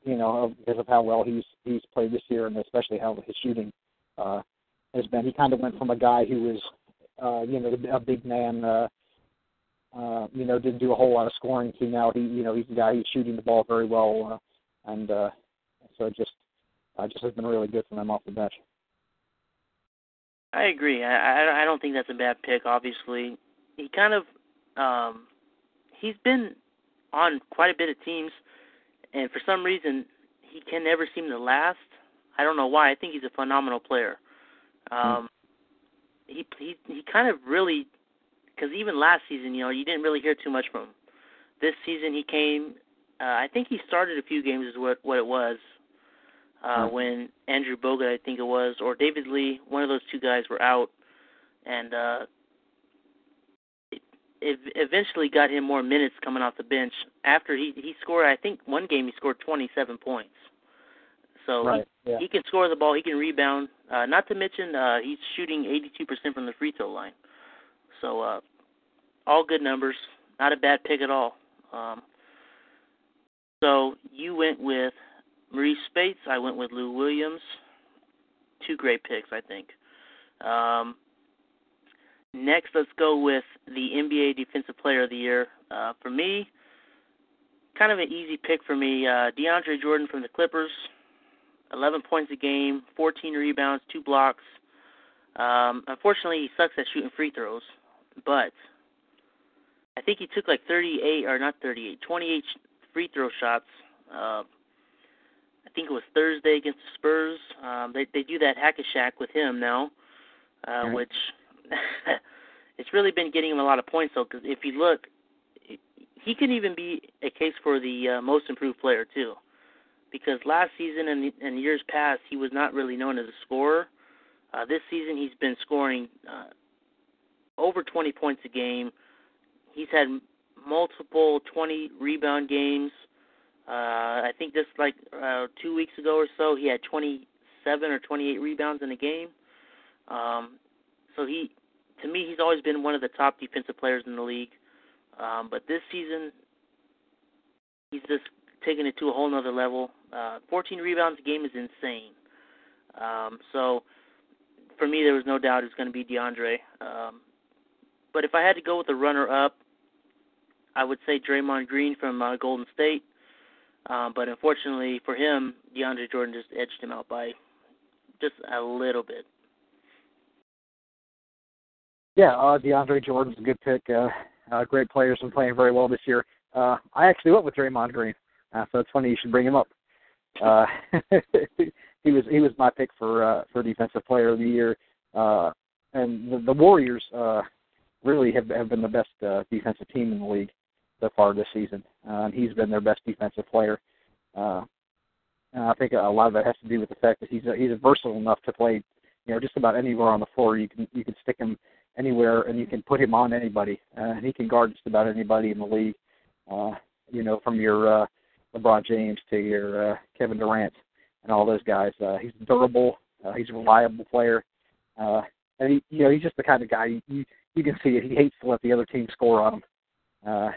you know because of how well he's he's played this year and especially how his shooting uh has been. He kind of went from a guy who was, uh, you know, a big man, uh, uh, you know, didn't do a whole lot of scoring to now he, you know, he's a guy who's shooting the ball very well, uh, and uh, so just, uh, just has been really good for them off the bench. I agree. I I don't think that's a bad pick. Obviously, he kind of, um, he's been on quite a bit of teams, and for some reason he can never seem to last. I don't know why. I think he's a phenomenal player. Um, he he he kind of really because even last season, you know, you didn't really hear too much from him. This season, he came. Uh, I think he started a few games, is what what it was. Uh, when Andrew Bogut, I think it was, or David Lee, one of those two guys were out, and uh, it, it eventually got him more minutes coming off the bench. After he he scored, I think one game he scored 27 points. So right. he, yeah. he can score the ball. He can rebound. Uh, not to mention, uh, he's shooting 82% from the free throw line. So uh, all good numbers. Not a bad pick at all. Um, so you went with Marreese Speights. I went with Lou Williams. Two great picks, I think. Um, next, let's go with the NBA Defensive Player of the Year. Uh, for me, kind of an easy pick for me. Uh, DeAndre Jordan from the Clippers. 11 points a game, 14 rebounds, two blocks. Um, unfortunately, he sucks at shooting free throws, but I think he took like 38 or not 38, 28 free throw shots. Uh, I think it was Thursday against the Spurs. Um, they they do that hack a Shaq with him now, uh, right. which it's really been getting him a lot of points though. Because if you look, he can even be a case for the uh, most improved player too. Because last season and and years past, he was not really known as a scorer. Uh, this season, he's been scoring uh, over 20 points a game. He's had multiple 20 rebound games. Uh, I think just like uh, two weeks ago or so, he had 27 or 28 rebounds in a game. Um, so he, to me, he's always been one of the top defensive players in the league. Um, but this season, he's just taking it to a whole nother level. Uh, 14 rebounds a game is insane. Um, so for me, there was no doubt it's going to be DeAndre. Um, but if I had to go with a runner-up, I would say Draymond Green from uh, Golden State. Um, but unfortunately for him, DeAndre Jordan just edged him out by just a little bit. Yeah, uh, DeAndre Jordan's a good pick. Uh, uh, great players and playing very well this year. Uh, I actually went with Draymond Green, uh, so it's funny you should bring him up. Uh, he was he was my pick for uh, for defensive player of the year, uh, and the, the Warriors uh, really have have been the best uh, defensive team in the league so far this season. Uh, and he's been their best defensive player. Uh, and I think a lot of that has to do with the fact that he's a, he's versatile enough to play, you know, just about anywhere on the floor. You can you can stick him anywhere, and you can put him on anybody, uh, and he can guard just about anybody in the league. Uh, you know, from your uh, LeBron James to your uh, Kevin Durant and all those guys. Uh, he's durable. Uh, he's a reliable player. Uh, and he, you know, he's just the kind of guy you, you can see it. He hates to let the other team score on him. Uh,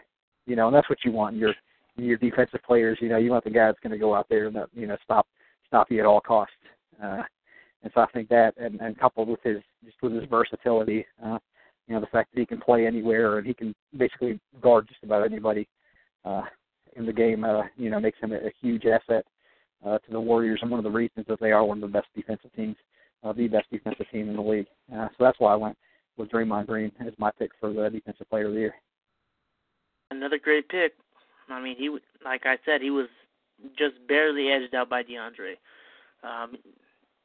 you know, and that's what you want in your your defensive players. You know, you want the guy that's going to go out there and you know stop stop you at all costs. Uh, and so I think that, and, and coupled with his just with his versatility, uh, you know, the fact that he can play anywhere and he can basically guard just about anybody uh, in the game, uh, you know, makes him a, a huge asset uh, to the Warriors and one of the reasons that they are one of the best defensive teams, uh, the best defensive team in the league. Uh, so that's why I went with Draymond Green as my pick for the defensive player of the year. Another great pick. I mean, he like I said, he was just barely edged out by DeAndre. Um,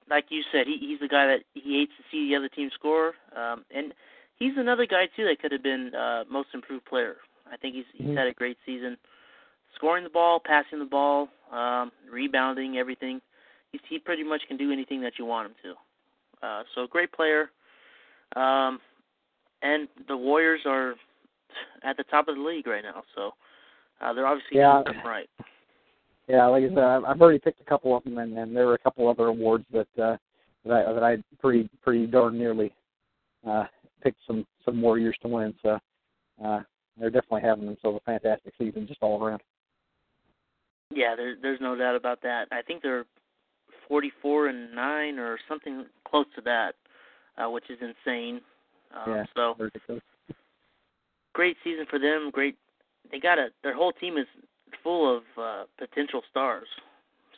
like you said, he, he's the guy that he hates to see the other team score, um, and he's another guy too that could have been uh, most improved player. I think he's he's mm-hmm. had a great season, scoring the ball, passing the ball, um, rebounding, everything. He's, he pretty much can do anything that you want him to. Uh, so great player. Um, and the Warriors are at the top of the league right now, so uh, they're obviously yeah. doing them right. Yeah, like I said, I've already picked a couple of them, and, and there were a couple other awards that uh, that I that I pretty pretty darn nearly uh, picked some some Warriors to win. So uh, they're definitely having themselves a fantastic season just all around. Yeah, there, there's no doubt about that. I think they're 44 and nine or something close to that, uh, which is insane. Um, yeah, so ridiculous. great season for them. Great, they got a their whole team is full of uh, potential stars.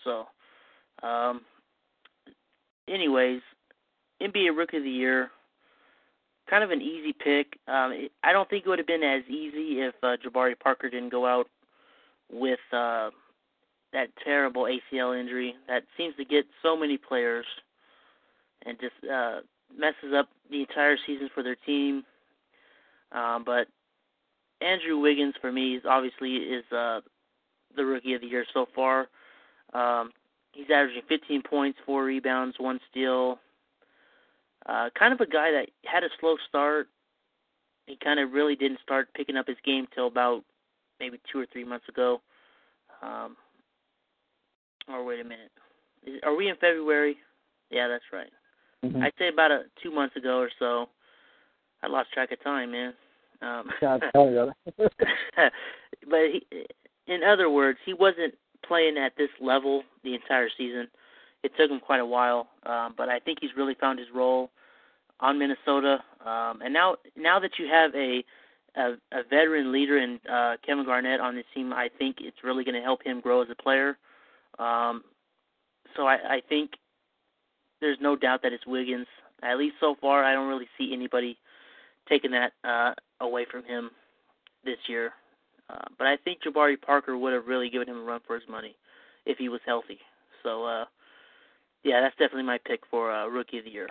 So, um, anyways, NBA Rookie of the Year, kind of an easy pick. Um, it, I don't think it would have been as easy if uh, Jabari Parker didn't go out with uh, that terrible ACL injury that seems to get so many players and just uh, messes up the entire season for their team. Um, but Andrew Wiggins for me is obviously is uh, the rookie of the year so far. Um, he's averaging 15 points, four rebounds, one steal. Uh, kind of a guy that had a slow start. He kind of really didn't start picking up his game till about maybe two or three months ago. Um, or wait a minute, Is, are we in February? Yeah, that's right. Mm-hmm. I'd say about a, two months ago or so. I lost track of time, man. Um, God, but he, in other words, he wasn't playing at this level the entire season. It took him quite a while, um, but I think he's really found his role on Minnesota. Um, and now, now that you have a a, a veteran leader in uh, Kevin Garnett on this team, I think it's really going to help him grow as a player. Um, so I, I think there's no doubt that it's Wiggins. At least so far, I don't really see anybody taking that uh, away from him this year. Uh, but I think Jabari Parker would have really given him a run for his money if he was healthy. So, uh, yeah, that's definitely my pick for uh, rookie of the year.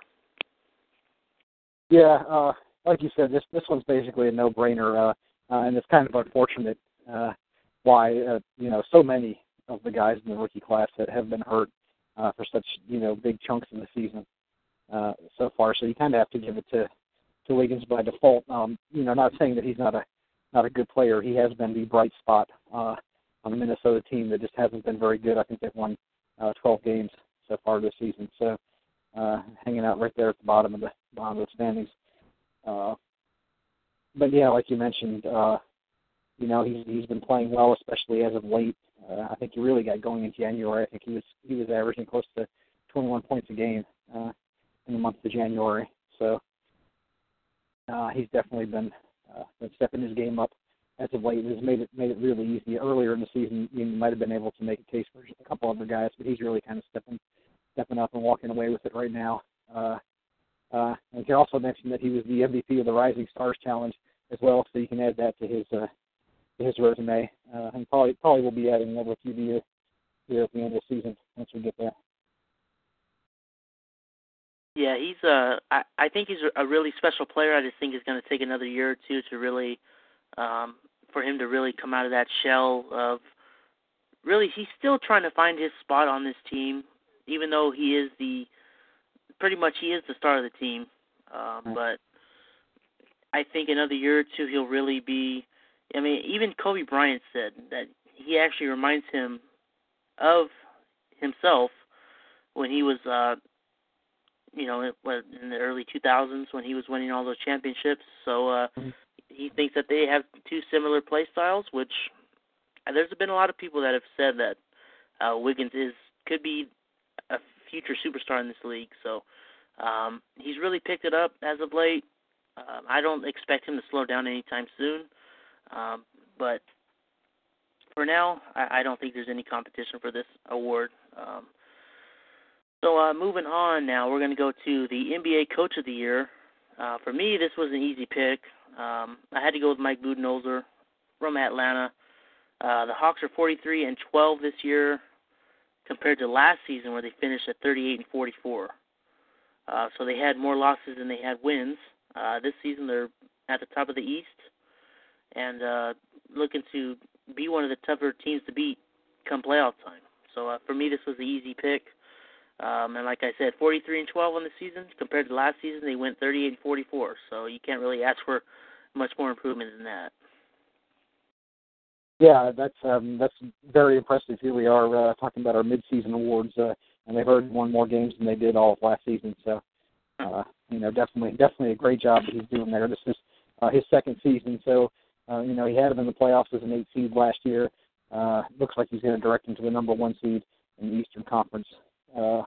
Yeah, uh, like you said, this this one's basically a no-brainer, uh, uh, and it's kind of unfortunate uh, why uh, you know so many of the guys in the rookie class that have been hurt uh, for such you know big chunks of the season uh, so far. So you kind of have to give it to to Wiggins by default. Um, you know, not saying that he's not a not a good player. He has been the bright spot uh, on the Minnesota team that just hasn't been very good. I think they've won uh, 12 games so far this season. So uh, hanging out right there at the bottom of the bottom of the standings. Uh, but yeah, like you mentioned, uh, you know he's he's been playing well, especially as of late. Uh, I think he really got going in January. I think he was he was averaging close to 21 points a game uh, in the month of January. So uh, he's definitely been uh, been stepping his game up as of late. Has made it made it really easy. Earlier in the season, you might have been able to make a case for a couple other guys, but he's really kind of stepping stepping up and walking away with it right now. Uh, uh, and can also mention that he was the MVP of the Rising Stars Challenge as well, so you can add that to his uh, his resume. Uh, and probably probably will be adding another few years here at the end of the season once we get there. Yeah, he's uh I I think he's a really special player. I just think it's going to take another year or two to really um for him to really come out of that shell of really he's still trying to find his spot on this team even though he is the pretty much he is the star of the team. Um but I think another year or two he'll really be I mean even Kobe Bryant said that he actually reminds him of himself when he was uh you know, in the early 2000s when he was winning all those championships. So uh, mm-hmm. he thinks that they have two similar play styles, which uh, there's been a lot of people that have said that uh, Wiggins is could be a future superstar in this league. So um, he's really picked it up as of late. Um, I don't expect him to slow down anytime soon, um, but for now, I, I don't think there's any competition for this award. Um, so uh, moving on now, we're going to go to the NBA Coach of the Year. Uh, for me, this was an easy pick. Um, I had to go with Mike Budenholzer from Atlanta. Uh, the Hawks are 43 and 12 this year, compared to last season where they finished at 38 and 44. Uh, so they had more losses than they had wins. Uh, this season they're at the top of the East and uh, looking to be one of the tougher teams to beat come playoff time. So uh, for me, this was the easy pick. Um, and like I said, 43 and 12 on the season compared to last season, they went 38 and 44. So you can't really ask for much more improvement than that. Yeah, that's um, that's very impressive. Here we are uh, talking about our midseason awards, uh, and they've already won more games than they did all of last season. So, uh, you know, definitely definitely a great job that he's doing there. This is uh, his second season, so uh, you know he had him in the playoffs as an eight seed last year. Uh, looks like he's going to direct him to the number one seed in the Eastern Conference uh,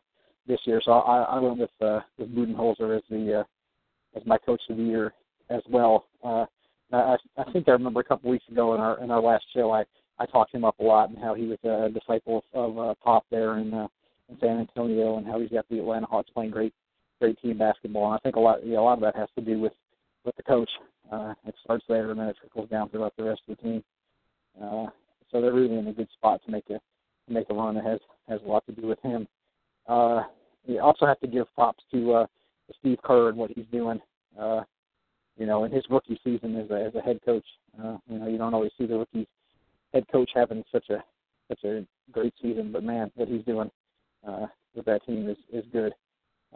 this year. So I, I went with uh, with Budenholzer as the uh, as my coach of the year as well. Uh, I, I think I remember a couple weeks ago in our in our last show, I I talked him up a lot and how he was a disciple of, uh, Pop there in, uh, in San Antonio and how he's got the Atlanta Hawks playing great great team basketball. And I think a lot you know, a lot of that has to do with with the coach. Uh, it starts there and then it trickles down throughout the rest of the team. Uh, so they're really in a good spot to make a to make a run. It has has a lot to do with him. Uh, you also have to give props to uh, Steve Kerr and what he's doing. Uh, you know, in his rookie season as a as a head coach, uh, you know, you don't always see the rookie head coach having such a such a great season. But man, what he's doing uh, with that team is is good.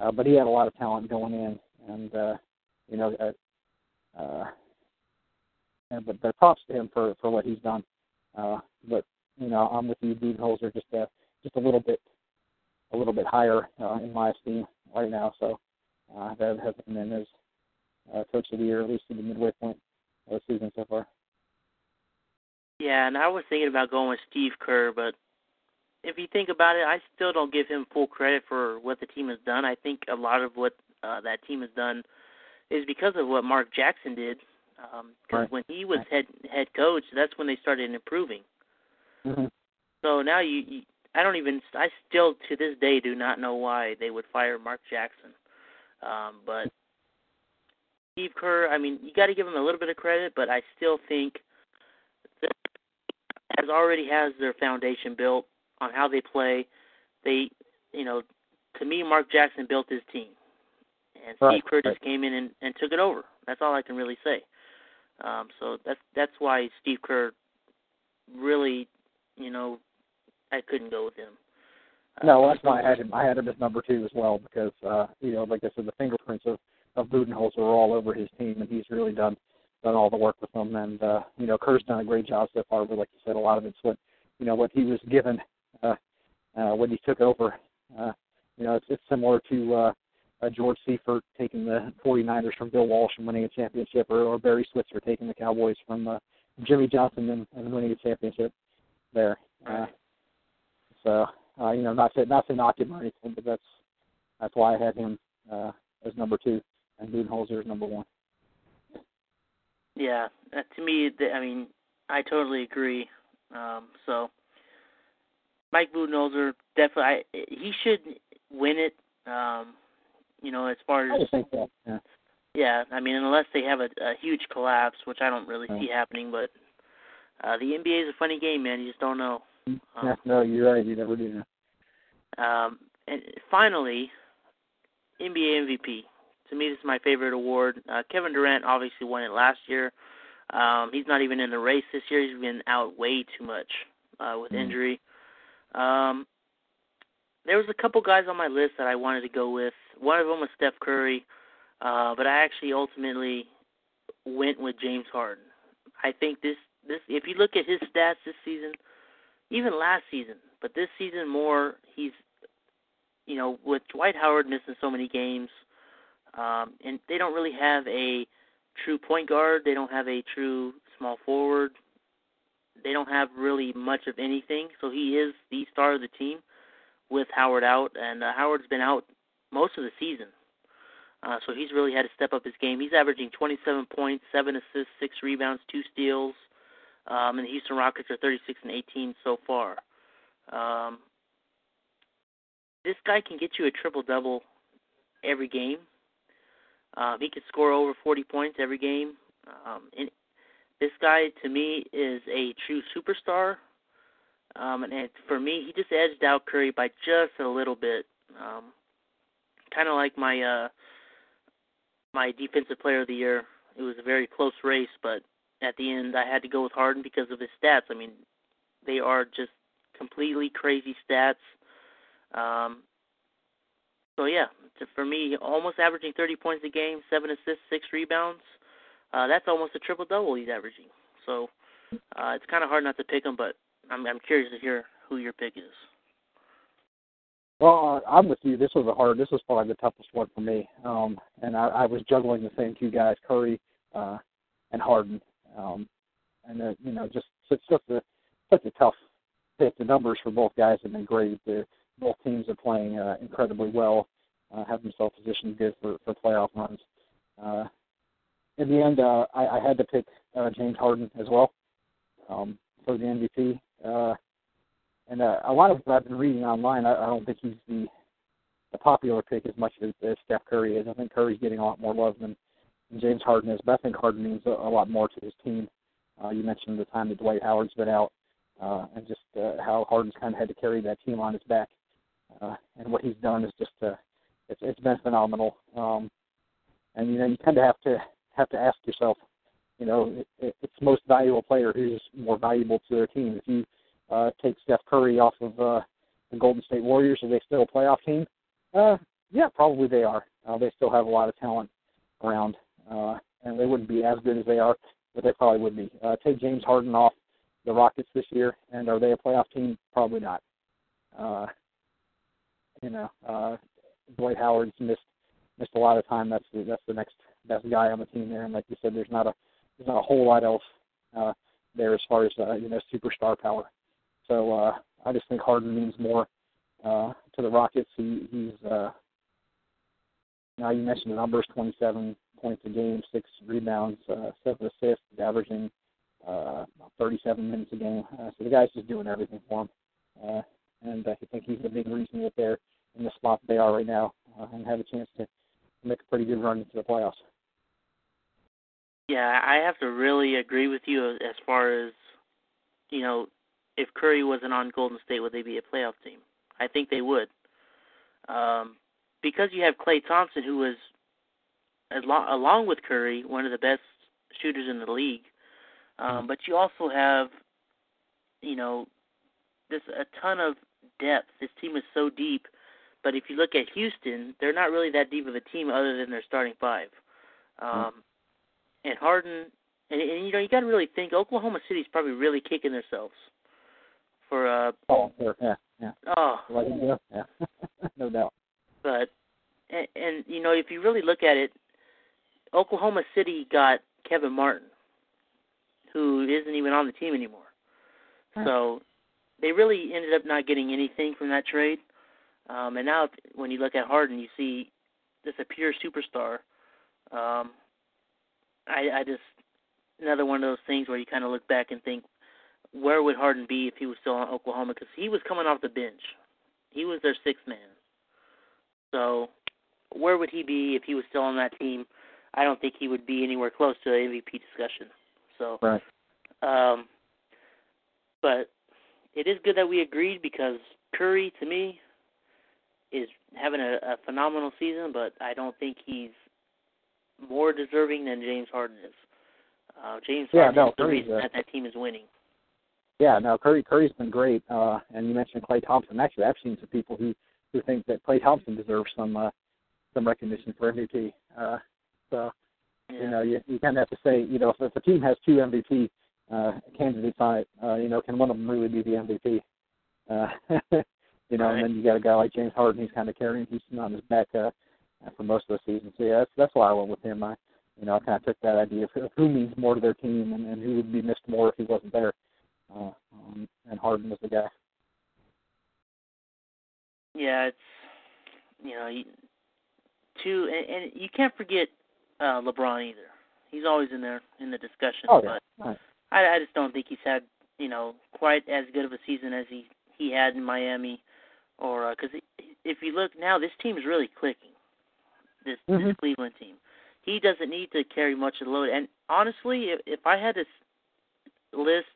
Uh, but he had a lot of talent going in, and uh, you know, uh, uh, and, but, but props to him for for what he's done. Uh, but you know, I'm with you, Budenholzer, just a just a little bit a little bit higher uh, in my esteem right now. So uh, that has been in as uh, coach of the year, at least to the midway point of the season so far. Yeah, and I was thinking about going with Steve Kerr, but if you think about it, I still don't give him full credit for what the team has done. I think a lot of what uh, that team has done is because of what Mark Jackson did. Because um, right. when he was head head coach, that's when they started improving. Mm-hmm. So now you, you I don't even I still to this day do not know why they would fire Mark Jackson. Um, but Steve Kerr, I mean, you got to give him a little bit of credit, but I still think that has already has their foundation built on how they play. They, you know, to me, Mark Jackson built his team, and right, Steve Kerr right. just came in and, and took it over. That's all I can really say. Um, so that's that's why Steve Kerr really, you know, I couldn't go with him. Uh, No, that's why I had him. I had him as number two as well because uh, you know, like I said, the fingerprints of of Budenholzer are all over his team, and he's really done done all the work with them. And uh, you know, Kerr's done a great job so far. But like you said, a lot of it's what you know what he was given uh, uh, when he took over. Uh, you know, it's, it's similar to uh, uh, George Seifert taking the 49ers from Bill Walsh and winning a championship, or, or Barry Switzer taking the Cowboys from uh, Jimmy Johnson and, and winning a championship there. Uh, so uh, you know, not to not to knock him or anything, but that's that's why I had him uh, as number two and Budenholzer as number one. Yeah, to me, I mean, I totally agree. Um, so, Mike Budenholzer definitely, I, he should win it. Um, you know, as far as just think that. Yeah. yeah, I mean, unless they have a, a huge collapse, which I don't really Right. see happening. But uh, the NBA is a funny game, man. You just don't know. yeah, no, you're right. You never do know. Um, and finally, NBA MVP. To me, this is my favorite award. Uh, Kevin Durant obviously won it last year. Um, he's not even in the race this year. He's been out way too much uh, with Mhm. injury. Um, there was a couple guys on my list that I wanted to go with. One of them was Steph Curry, uh, but I actually ultimately went with James Harden. I think this this if you look at his stats this season, even last season, but this season more, he's you know with Dwight Howard missing so many games, um, and they don't really have a true point guard. They don't have a true small forward. They don't have really much of anything. So he is the star of the team with Howard out, and uh, Howard's been out most of the season. Uh, so he's really had to step up his game. He's averaging 27 points, seven assists, six rebounds, two steals. Um, and the Houston Rockets are 36 and 18 so far. Um, this guy can get you a triple double every game. Um, he can score over 40 points every game. Um, and this guy, to me, is a true superstar. Um, and it, for me, he just edged out Curry by just a little bit. Um, kind of like my uh, my defensive player of the year. It was a very close race, but at the end, I had to go with Harden because of his stats. I mean, they are just completely crazy stats. Um, so yeah, to, for me, almost averaging 30 points a game, seven assists, six rebounds. Uh, that's almost a triple double he's averaging. So uh, it's kind of hard not to pick him, but I'm, I'm curious to hear who your pick is. Well, I'm with you. This was a hard. This was probably the toughest one for me. Um, and I, I was juggling the same two guys, Curry uh, and Harden. Um, and uh, you know, just it's such a such a tough pick. The numbers for both guys have been great. The, both teams are playing uh, incredibly well, uh, have themselves positioned good for for playoff runs. Uh, in the end, uh, I, I had to pick uh, James Harden as well um, for the MVP. Uh, and uh, a lot of what I've been reading online, I, I don't think he's the the popular pick as much as, as Steph Curry is. I think Curry's getting a lot more love than, James Harden is, but I think Harden means a, a lot more to his team. Uh, you mentioned the time that Dwight Howard's been out, uh, and just uh, how Harden's kind of had to carry that team on his back. Uh, and what he's done is just uh, it's it's been phenomenal. Um, and you know you kind of have to have to ask yourself, you know, it, it's most valuable player who's more valuable to their team. If you uh, take Steph Curry off of uh, the Golden State Warriors, are they still a playoff team? Uh, yeah, probably they are. Uh, they still have a lot of talent around, uh, and they wouldn't be as good as they are, but they probably would be. Uh, take James Harden off the Rockets this year, and are they a playoff team? Probably not. Uh, you know, uh, Dwight Howard's missed missed a lot of time. That's the, that's the next best guy on the team there, and like you said, there's not a there's not a whole lot else uh, there as far as uh, you know superstar power. So uh, I just think Harden means more uh, to the Rockets. He, he's uh, now you mentioned the numbers: 27 points a game, six rebounds, uh, seven assists, averaging uh, about 37 minutes a game. Uh, so the guy's just doing everything for him. Uh, and I think he's the big reason that they're in the spot they are right now uh, and have a chance to make a pretty good run into the playoffs. Yeah, I have to really agree with you as far as you know, if Curry wasn't on Golden State, would they be a playoff team? I think they would. Um, because you have Klay Thompson, who is, along with Curry, one of the best shooters in the league. Um, mm-hmm. but you also have, you know, there's a ton of depth. This team is so deep. But if you look at Houston, they're not really that deep of a team other than their starting five. Mm-hmm. Um. And Harden, and, and you know, you got to really think Oklahoma City's probably really kicking themselves for. Uh, oh, sure. yeah, yeah. Oh, yeah, no doubt. But and, and you know, if you really look at it, Oklahoma City got Kevin Martin, who isn't even on the team anymore. So they really ended up not getting anything from that trade. Um, and now, when you look at Harden, you see just a pure superstar. Um, I, I just another one of those things where you kind of look back and think, where would Harden be if he was still on Oklahoma? Because he was coming off the bench. He was their sixth man. So, where would he be if he was still on that team? I don't think he would be anywhere close to the MVP discussion. So, right. um, but it is good that we agreed because Curry, to me, is having a, a phenomenal season, but I don't think he's more deserving than James Harden is. Uh, James yeah, Harden no, is the Curry's reason that that team is winning. Yeah, no, Curry Curry's been great. Uh, and you mentioned Klay Thompson. Actually, I've seen some people who who think that Klay Thompson deserves some uh, some recognition for MVP. Uh, so yeah. you know, you you kind of have to say, you know, if, if a team has two MVP uh, candidates on it, uh, you know, can one of them really be the MVP? Uh, you know, right. and then you got a guy like James Harden, he's kind of carrying Houston on his back uh, for most of the season. So yeah, that's that's why I went with him. I, you know, I kind of took that idea of who means more to their team and, and who would be missed more if he wasn't there. Uh, um, and Harden was the guy. Yeah, it's you know, you, two, and, and you can't forget uh, LeBron either. He's always in there in the discussion. Oh yeah. But right. I, I just don't think he's had you know quite as good of a season as he he had in Miami, or because uh, if you look now, this team is really clicking. This mm-hmm. this Cleveland team, he doesn't need to carry much of the load. And honestly, if, if I had to list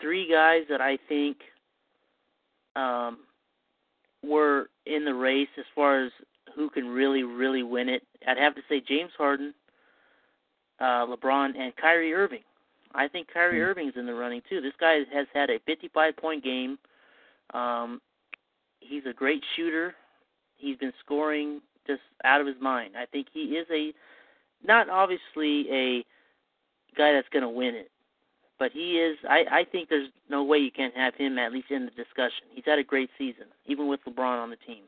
three guys that I think um, were in the race as far as who can really, really win it, I'd have to say James Harden, uh, LeBron, and Kyrie Irving. I think Kyrie mm-hmm. Irving's in the running too. This guy has had a 55 point game. Um, he's a great shooter. He's been scoring just out of his mind. I think he is a not obviously a guy that's going to win it, but he is. I I think there's no way you can't have him at least in the discussion. He's had a great season, even with LeBron on the team.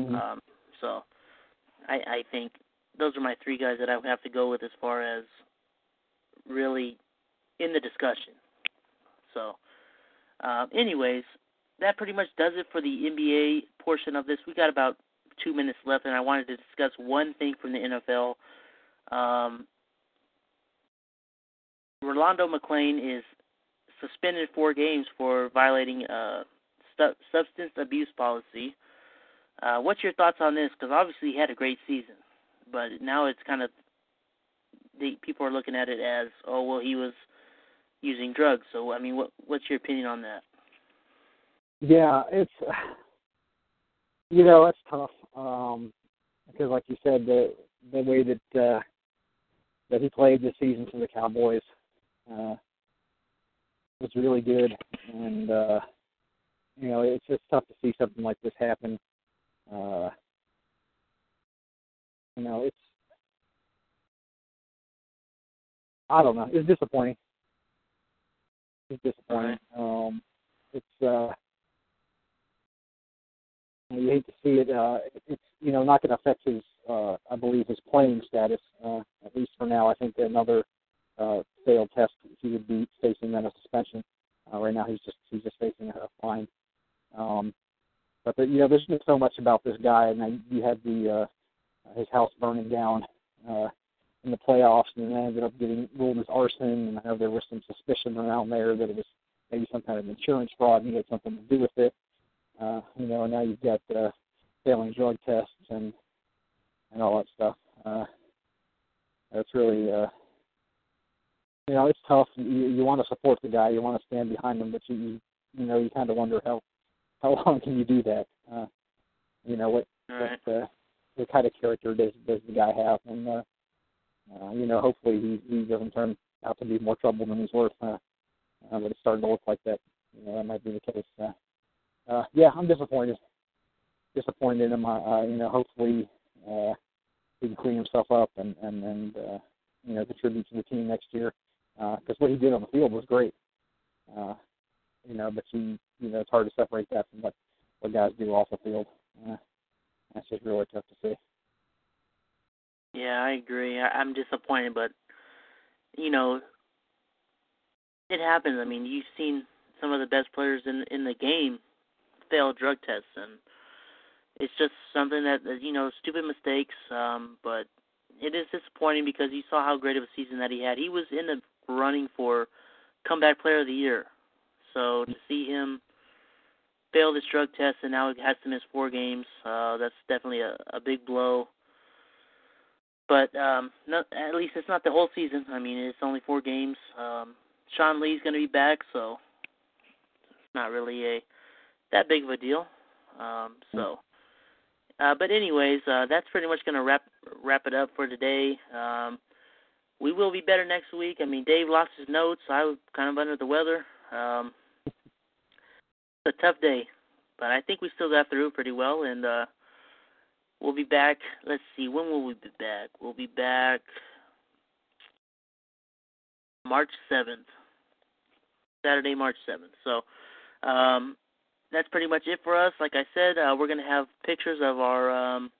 Mm-hmm. Um, so, I I think those are my three guys that I would have to go with as far as really in the discussion. So, uh, anyways, that pretty much does it for the NBA portion of this. We got about two minutes left, and I wanted to discuss one thing from the NFL. Um, Rolando McClain is suspended four games for violating a stu- substance abuse policy. Uh, what's your thoughts on this? Because obviously he had a great season, but now it's kind of the people are looking at it as, oh well, he was using drugs. So I mean, what what's your opinion on that? Yeah, it's you know that's tough um, because, like you said, the the way that uh, that he played this season for the Cowboys uh, was really good, and uh, you know it's just tough to see something like this happen. Uh, you know, it's I don't know. It's disappointing. It's disappointing. Um, it's uh, you hate to see it. Uh, it's you know not going to affect his, uh, I believe, his playing status. Uh, at least for now, I think another uh, failed test, he would be facing then a suspension. Uh, right now, he's just he's just facing a fine. Um, but the, you know, there's just so much about this guy, and then you had the uh, his house burning down uh, in the playoffs, and then ended up getting ruled as arson. And I know there was some suspicion around there that it was maybe some kind of insurance fraud, and he had something to do with it. Uh, you know, and now you've got uh, failing drug tests and and all that stuff. Uh, it's really, uh, you know, it's tough. You, you want to support the guy, you want to stand behind him, but you, you, you know, you kind of wonder how how long can you do that? Uh, you know what Right. what uh, what kind of character does does the guy have? And uh, uh, you know, hopefully he he doesn't turn out to be more trouble than he's worth. Uh, uh, but it's starting to look like that. You know, that might be the case. Uh, uh, yeah, I'm disappointed. Disappointed in him. Uh, uh, you know, hopefully uh, he can clean himself up and and and uh, you know contribute to the team next year. Because what he did on the field was great. Uh, you know, but you you know it's hard to separate that from what what guys do off the field. Uh, that's just really tough to see. Yeah, I agree. I, I'm disappointed, but you know, it happens. I mean, you've seen some of the best players in in the game fail drug tests, and it's just something that, you know, stupid mistakes. Um, but it is disappointing because you saw how great of a season that he had. He was in the running for comeback player of the year. So to see him fail this drug test and now he has to miss four games, uh, that's definitely a, a big blow. But um, not, at least it's not the whole season. I mean, it's only four games. Um, Sean Lee's going to be back, so it's not really a that big of a deal. Um, so, uh, but anyways, uh, that's pretty much going to wrap wrap it up for today. Um, we will be better next week. I mean, Dave lost his notes. I was kind of under the weather. Um, it's a tough day, but I think we still got through pretty well, and uh, we'll be back. Let's see, when will we be back? We'll be back March seventh, Saturday, March seventh. So um, that's pretty much it for us. Like I said, uh, we're gonna have pictures of our um,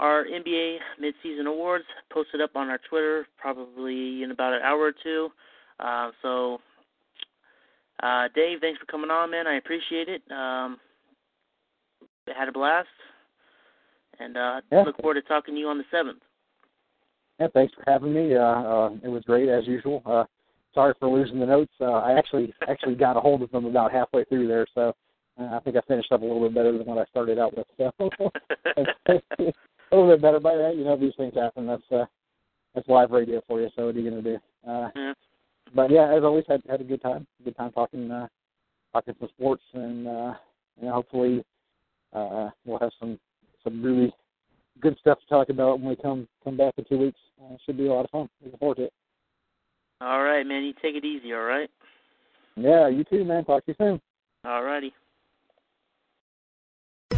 our NBA midseason awards posted up on our Twitter probably in about an hour or two. Uh, so, uh, Dave, thanks for coming on, man. I appreciate it. Um, had a blast, and uh, Yeah. look forward to talking to you on the seventh. Yeah, thanks for having me. Uh, uh, it was great as usual. Uh, sorry for losing the notes. Uh, I actually actually got a hold of them about halfway through there, so uh, I think I finished up a little bit better than what I started out with. So a little bit better by that. You know, these things happen. That's uh, that's live radio for you. So what are you gonna do? Uh, Yeah. but yeah, as always, had had a good time. Good time talking uh, talking some sports, and uh, you know, hopefully uh, we'll have some some really good stuff to talk about when we come come back in two weeks. Uh, should be a lot of fun. Looking forward to it. All right, man. You take it easy. All right. Yeah, you too, man. Talk to you soon. All righty.